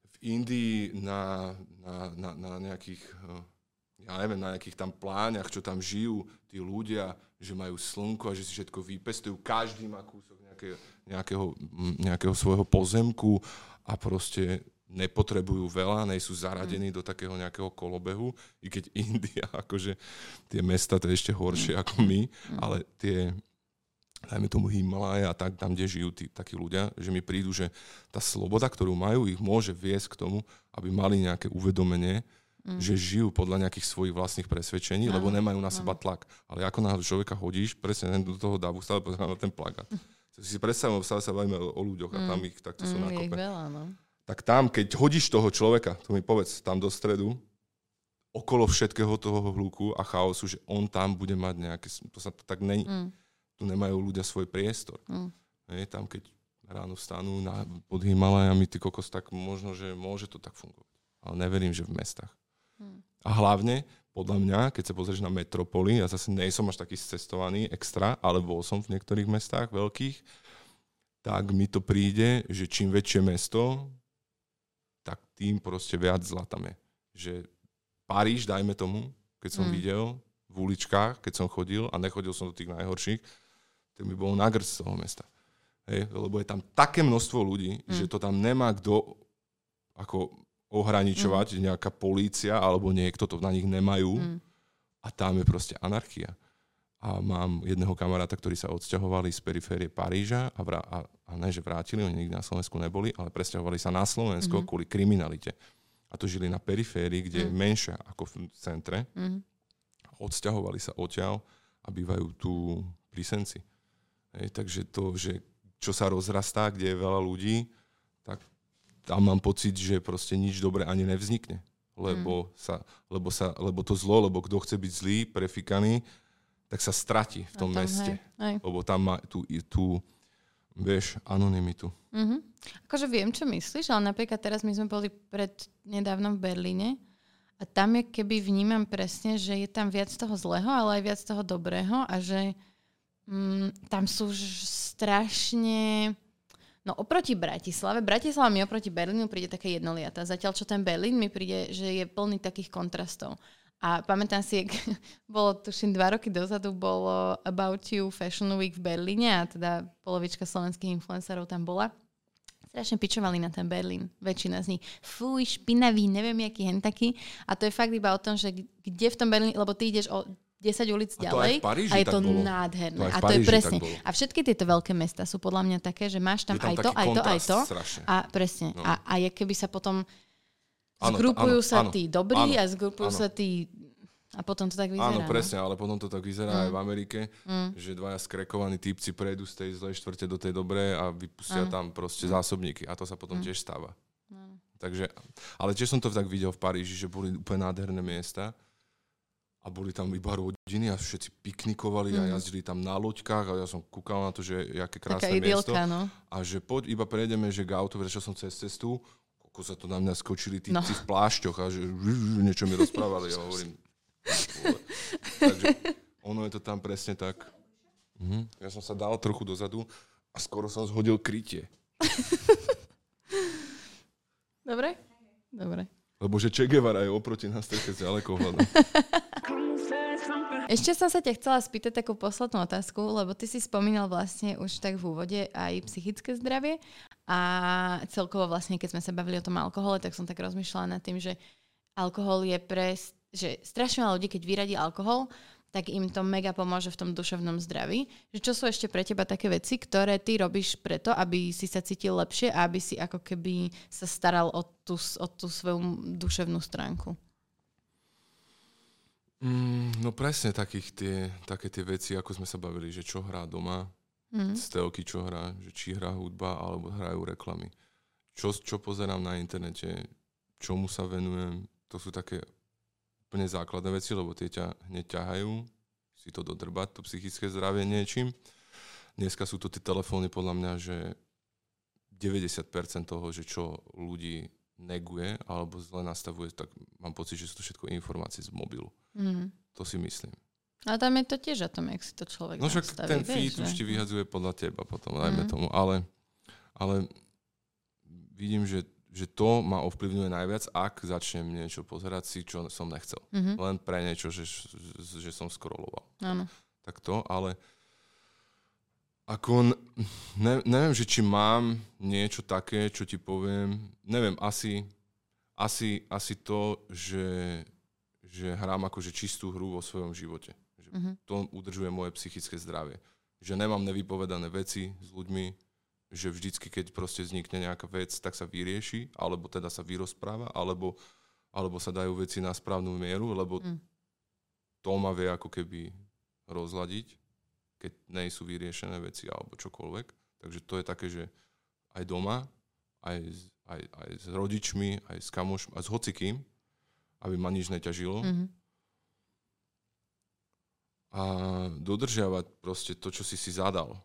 v Indii na, na, na, na nejakých eh, ja neviem, na nejakých tam pláňach, čo tam žijú tí ľudia, že majú slnko a že si všetko vypestujú. Každý má kúsok nejakého, nejakého, nejakého svojho pozemku a proste nepotrebujú veľa, nejsú zaradení mm. do takého nejakého kolobehu, i keď <laughs> India, akože tie mesta to je ešte horšie ako my, mm. ale tie, dajme tomu Himalaja a tak, tam, kde žijú tí, takí ľudia, že mi prídu, že tá sloboda, ktorú majú, ich môže viesť k tomu, aby mali nejaké uvedomenie, mm. že žijú podľa nejakých svojich vlastných presvedčení, no, lebo nemajú na seba tlak. Ale ako náhle človeka hodíš, presne do toho davu, stále pozerám na ten plagát. Mm. Si predstavujem, stále sa bavíme o, o ľuďoch a tam ich takto mm, sú nakope. Veľa, no tak tam, keď hodíš toho človeka, to mi povedz, tam do stredu, okolo všetkého toho hluku a chaosu, že on tam bude mať nejaké, to sa to tak není. Mm. Tu nemajú ľudia svoj priestor. Mm. Je, tam, keď ráno stanú na, pod Himalajami, ty kokos, tak možno, že môže to tak fungovať. Ale neverím, že v mestách. Mm. A hlavne, podľa mňa, keď sa pozrieš na metropoly, ja zase nie som až taký cestovaný extra, ale bol som v niektorých mestách veľkých, tak mi to príde, že čím väčšie mesto, tým proste viac zla tam je. Že Paríž, dajme tomu, keď som mm. videl, v uličkách, keď som chodil a nechodil som do tých najhorších, tak mi bolo nagrc z toho mesta. Hej, lebo je tam také množstvo ľudí, mm. že to tam nemá kto ako ohraničovať, mm. nejaká polícia alebo niekto, to na nich nemajú. Mm. A tam je proste anarchia. A mám jedného kamaráta, ktorí sa odsťahovali z periférie Paríža a, vrá- a, a ne, že vrátili, oni nikdy na Slovensku neboli, ale presťahovali sa na Slovensko mm. kvôli kriminalite. A to žili na periférii, kde mm. je menšia ako v centre. Mm. Odsťahovali sa odtiaľ a bývajú tu pri Senci. Hej, takže to, že čo sa rozrastá, kde je veľa ľudí, tak tam mám pocit, že proste nič dobré ani nevznikne. Lebo, mm. sa, lebo, sa, lebo to zlo, lebo kto chce byť zlý, prefikaný, tak sa stratí v tom, tom meste. Hej, hej. Lebo tam má tú, tú vieš, anonymitu. Mm-hmm. Akože viem, čo myslíš, ale napríklad teraz my sme boli pred nedávnom v Berlíne a tam je keby vnímam presne, že je tam viac toho zlého, ale aj viac toho dobrého a že mm, tam sú strašne No oproti Bratislave, Bratislava mi oproti Berlínu príde také jednoliata. Zatiaľ, čo ten Berlín mi príde, že je plný takých kontrastov. A pamätám si, <laughs> bolo tuším dva roky dozadu, bolo About You Fashion Week v Berlíne a teda polovička slovenských influencerov tam bola. Strašne pičovali na ten Berlín, väčšina z nich. Fuj, špinavý, neviem, jaký hen taký. A to je fakt iba o tom, že kde v tom Berlíne, lebo ty ideš o 10 ulic a ďalej Paríži, a je to bolo. nádherné. To a to je presne. A všetky tieto veľké mesta sú podľa mňa také, že máš tam, tam aj to, aj to, aj to. Strašne. A presne. No. A, a je keby sa potom ano, zgrupujú ano, sa ano, tí dobrí ano, a zgrupujú ano. sa tí a potom to tak vyzerá. Áno, no. presne, ale potom to tak vyzerá mm. aj v Amerike, mm. že dvaja skrekovaní typci prejdú z tej zlej štvrte do tej dobré a vypustia ano. tam proste mm. zásobníky. A to sa potom mm. tiež stáva. Mm. Takže, ale tiež som to tak videl v Paríži, že boli úplne nádherné miesta a boli tam iba rodiny a všetci piknikovali mm. a jazdili tam na loďkách a ja som kúkal na to, že aké krásne Taká miesto. No. A že poď iba prejdeme, že k auto, prešiel som cez cestu, ako sa to na mňa skočili tí no. v plášťoch a že niečo mi rozprávali. Ja hovorím, Takže ono je to tam presne tak. Mhm. Ja som sa dal trochu dozadu a skoro som zhodil krytie. Dobre? Dobre. Lebo že Che Guevara je oproti nás také ďalekohľadom. <laughs> Ešte som sa ťa chcela spýtať takú poslednú otázku, lebo ty si spomínal vlastne už tak v úvode aj psychické zdravie a celkovo vlastne, keď sme sa bavili o tom alkohole, tak som tak rozmýšľala nad tým, že alkohol je pre, že strašne veľa ľudí, keď vyradí alkohol, tak im to mega pomôže v tom duševnom zdraví. Že čo sú ešte pre teba také veci, ktoré ty robíš preto, aby si sa cítil lepšie a aby si ako keby sa staral o tú, o tú svoju duševnú stránku? Mm, no presne takých tie, také tie veci, ako sme sa bavili, že čo hrá doma, mm. stelky čo hrá, že či hrá hudba alebo hrajú reklamy. Čo, čo pozerám na internete, čomu sa venujem, to sú také úplne základné veci, lebo tie ťa hneď ťahajú si to dodrbať, to psychické zdravie niečím. Dneska sú to tie telefóny podľa mňa, že 90% toho, že čo ľudí neguje alebo zle nastavuje, tak mám pocit, že sú to všetko informácie z mobilu. Mm. To si myslím. A tam je to tiež o tom, jak si to človek No však nastaví, ten feed už ti vyhadzuje podľa teba potom, dajme mm. tomu. Ale, ale vidím, že že to ma ovplyvňuje najviac, ak začnem niečo pozerať si, čo som nechcel. Mm-hmm. Len pre niečo, že, že som scrolloval. Áno. Tak to, ale ako, ne, neviem, že či mám niečo také, čo ti poviem, neviem, asi, asi, asi to, že, že hrám akože čistú hru vo svojom živote. Že mm-hmm. To udržuje moje psychické zdravie. Že nemám nevypovedané veci s ľuďmi, že vždycky, keď proste vznikne nejaká vec, tak sa vyrieši, alebo teda sa vyrozpráva, alebo, alebo sa dajú veci na správnu mieru, lebo mm. to ma vie ako keby rozladiť, keď nie sú vyriešené veci alebo čokoľvek. Takže to je také, že aj doma, aj, aj, aj s rodičmi, aj s kamošmi, aj s hocikým, aby ma nič neťažilo. Mm-hmm. A dodržiavať proste to, čo si si zadal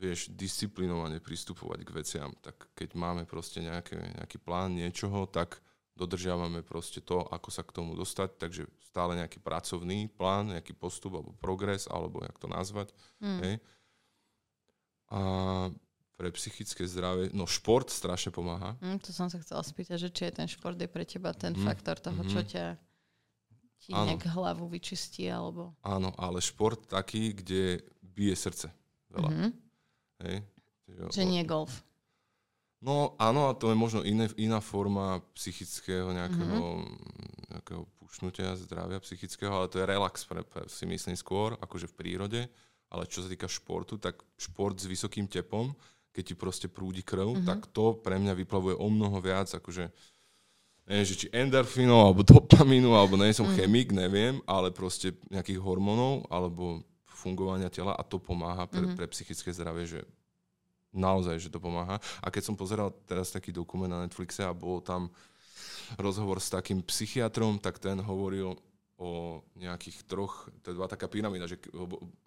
vieš, disciplinovane pristupovať k veciam, tak keď máme proste nejaké, nejaký plán niečoho, tak dodržiavame proste to, ako sa k tomu dostať, takže stále nejaký pracovný plán, nejaký postup alebo progres, alebo jak to nazvať. Mm. Hej. A pre psychické zdravie, no šport strašne pomáha. Mm, to som sa chcela spýtať, že či je ten šport je pre teba ten mm. faktor toho, mm. čo ťa ti nejak hlavu vyčistí, alebo... Áno, ale šport taký, kde bije srdce veľa. Mm-hmm. Hej? Že nie golf. No áno, a to je možno iné, iná forma psychického nejakého, mm-hmm. nejakého pušnutia zdravia psychického, ale to je relax pre, pre, si myslím skôr, akože v prírode. Ale čo sa týka športu, tak šport s vysokým tepom, keď ti proste prúdi krv, mm-hmm. tak to pre mňa vyplavuje o mnoho viac, akože neviem, že či endorfínov, alebo dopamínu, alebo nie som mm-hmm. chemik, neviem, ale proste nejakých hormónov, alebo fungovania tela a to pomáha pre, mm-hmm. pre psychické zdravie, že naozaj, že to pomáha. A keď som pozeral teraz taký dokument na Netflixe a bol tam rozhovor s takým psychiatrom, tak ten hovoril o nejakých troch, to dva taká pyramída, že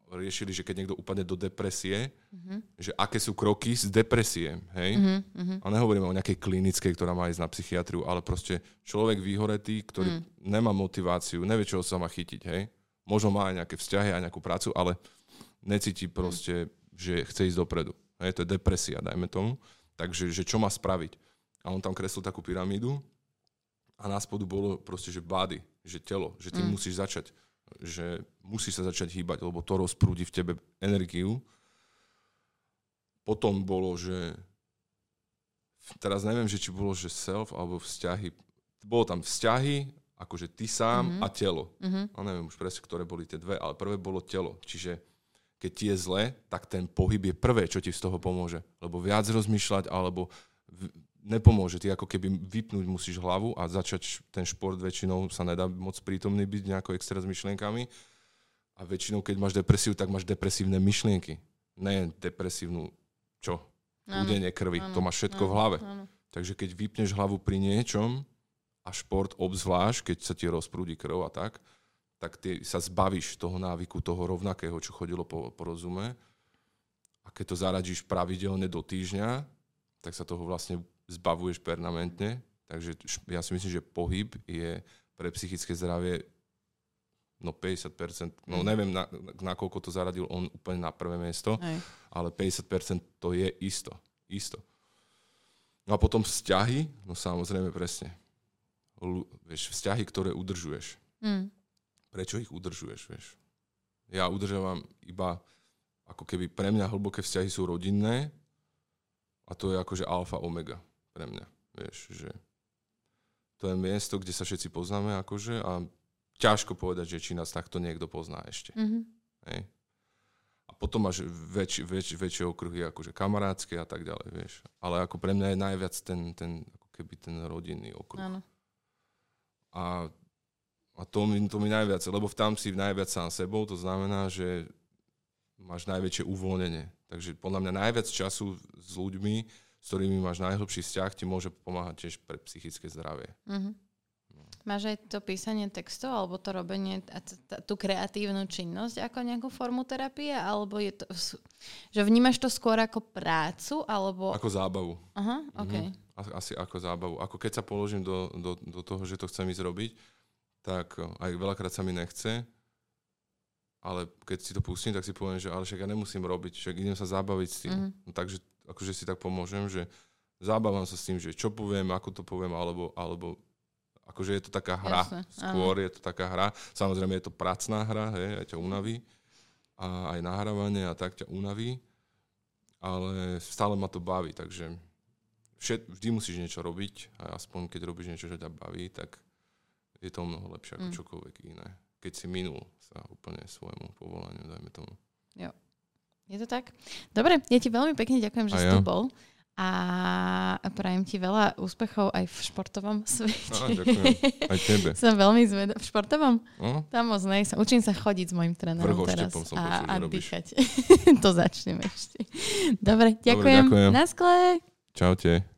riešili, že keď niekto upadne do depresie, mm-hmm. že aké sú kroky z depresie, hej? Mm-hmm. A nehovoríme o nejakej klinickej, ktorá má ísť na psychiatriu, ale proste človek vyhoretý, ktorý mm. nemá motiváciu, nevie, čo sa má chytiť, hej? Možno má aj nejaké vzťahy, aj nejakú prácu, ale necíti proste, mm. že chce ísť dopredu. Hej, to je depresia, dajme tomu. Takže, že čo má spraviť? A on tam kreslil takú pyramídu a na spodu bolo proste, že body, že telo, že ty mm. musíš začať, že musíš sa začať hýbať, lebo to rozprúdi v tebe energiu. Potom bolo, že teraz neviem, že či bolo, že self alebo vzťahy. Bolo tam vzťahy, akože ty sám mm-hmm. a telo. Mm-hmm. A neviem už presne, ktoré boli tie dve, ale prvé bolo telo. Čiže keď ti je zle, tak ten pohyb je prvé, čo ti z toho pomôže. Lebo viac rozmýšľať, alebo nepomôže. Ty ako keby vypnúť musíš hlavu a začať ten šport väčšinou sa nedá moc prítomný byť nejako extra s myšlienkami. A väčšinou, keď máš depresiu, tak máš depresívne myšlienky. Ne depresívnu čo? Údenie krvi. Ano, to máš všetko ano, v hlave. Ano. Takže keď vypneš hlavu pri niečom, a šport obzvlášť, keď sa ti rozprúdi krv a tak, tak ty sa zbavíš toho návyku, toho rovnakého, čo chodilo po, po rozume. A keď to zaradíš pravidelne do týždňa, tak sa toho vlastne zbavuješ permanentne. Takže ja si myslím, že pohyb je pre psychické zdravie no 50%, no mm. neviem, na, nakoľko to zaradil on úplne na prvé miesto, Aj. ale 50% to je isto. Isto. No a potom vzťahy, no samozrejme presne. L- vieš, vzťahy, ktoré udržuješ. Mm prečo ich udržuješ, vieš. Ja udržávam iba, ako keby pre mňa hlboké vzťahy sú rodinné a to je akože alfa omega pre mňa, vieš, že to je miesto, kde sa všetci poznáme akože a ťažko povedať, že či nás takto niekto pozná ešte. Mm-hmm. Hej. A potom máš väč, väč, väčšie okruhy akože kamarátske a tak ďalej, vieš. Ale ako pre mňa je najviac ten, ten ako keby ten rodinný okruh. Áno. A a to mi, to mi najviac, lebo tam si najviac sám sebou, to znamená, že máš najväčšie uvoľnenie. Takže podľa mňa najviac času s ľuďmi, s ktorými máš najhlbší vzťah, ti môže pomáhať tiež pre psychické zdravie. Mm-hmm. Máš aj to písanie textov alebo to robenie, tú kreatívnu činnosť ako nejakú formu terapie? Alebo je to, že vnímaš to skôr ako prácu? Alebo... Ako zábavu. Aha, okay. mm-hmm. Asi ako zábavu. Ako keď sa položím do, do, do toho, že to chcem ísť robiť, tak aj veľakrát sa mi nechce, ale keď si to pustím, tak si poviem, že ale však ja nemusím robiť, však idem sa zabaviť s tým. Mm-hmm. No, takže akože si tak pomôžem, že zabávam sa s tým, že čo poviem, ako to poviem, alebo, alebo akože je to taká hra. Jasne, Skôr áno. je to taká hra. Samozrejme je to pracná hra, hej, aj ťa unaví. A aj nahrávanie a tak ťa unaví. Ale stále ma to baví, takže všet, vždy musíš niečo robiť a aspoň keď robíš niečo, čo ťa baví, tak je to mnoho lepšie ako mm. čokoľvek iné. Keď si minul sa úplne svojmu povolaniu, dajme tomu. Jo. Je to tak? Dobre, ja ti veľmi pekne ďakujem, že a si ja. tu bol. A prajem ti veľa úspechov aj v športovom <laughs> svete. Á, ďakujem. Aj tebe. <laughs> som veľmi zvedavá. V športovom? No? Tam moc nejsem. Učím sa chodiť s mojim trénerom teraz. som a, a dýchať. <laughs> to začnem ešte. Dobre, ďakujem. Dobre, ďakujem. Na skle. Čaute.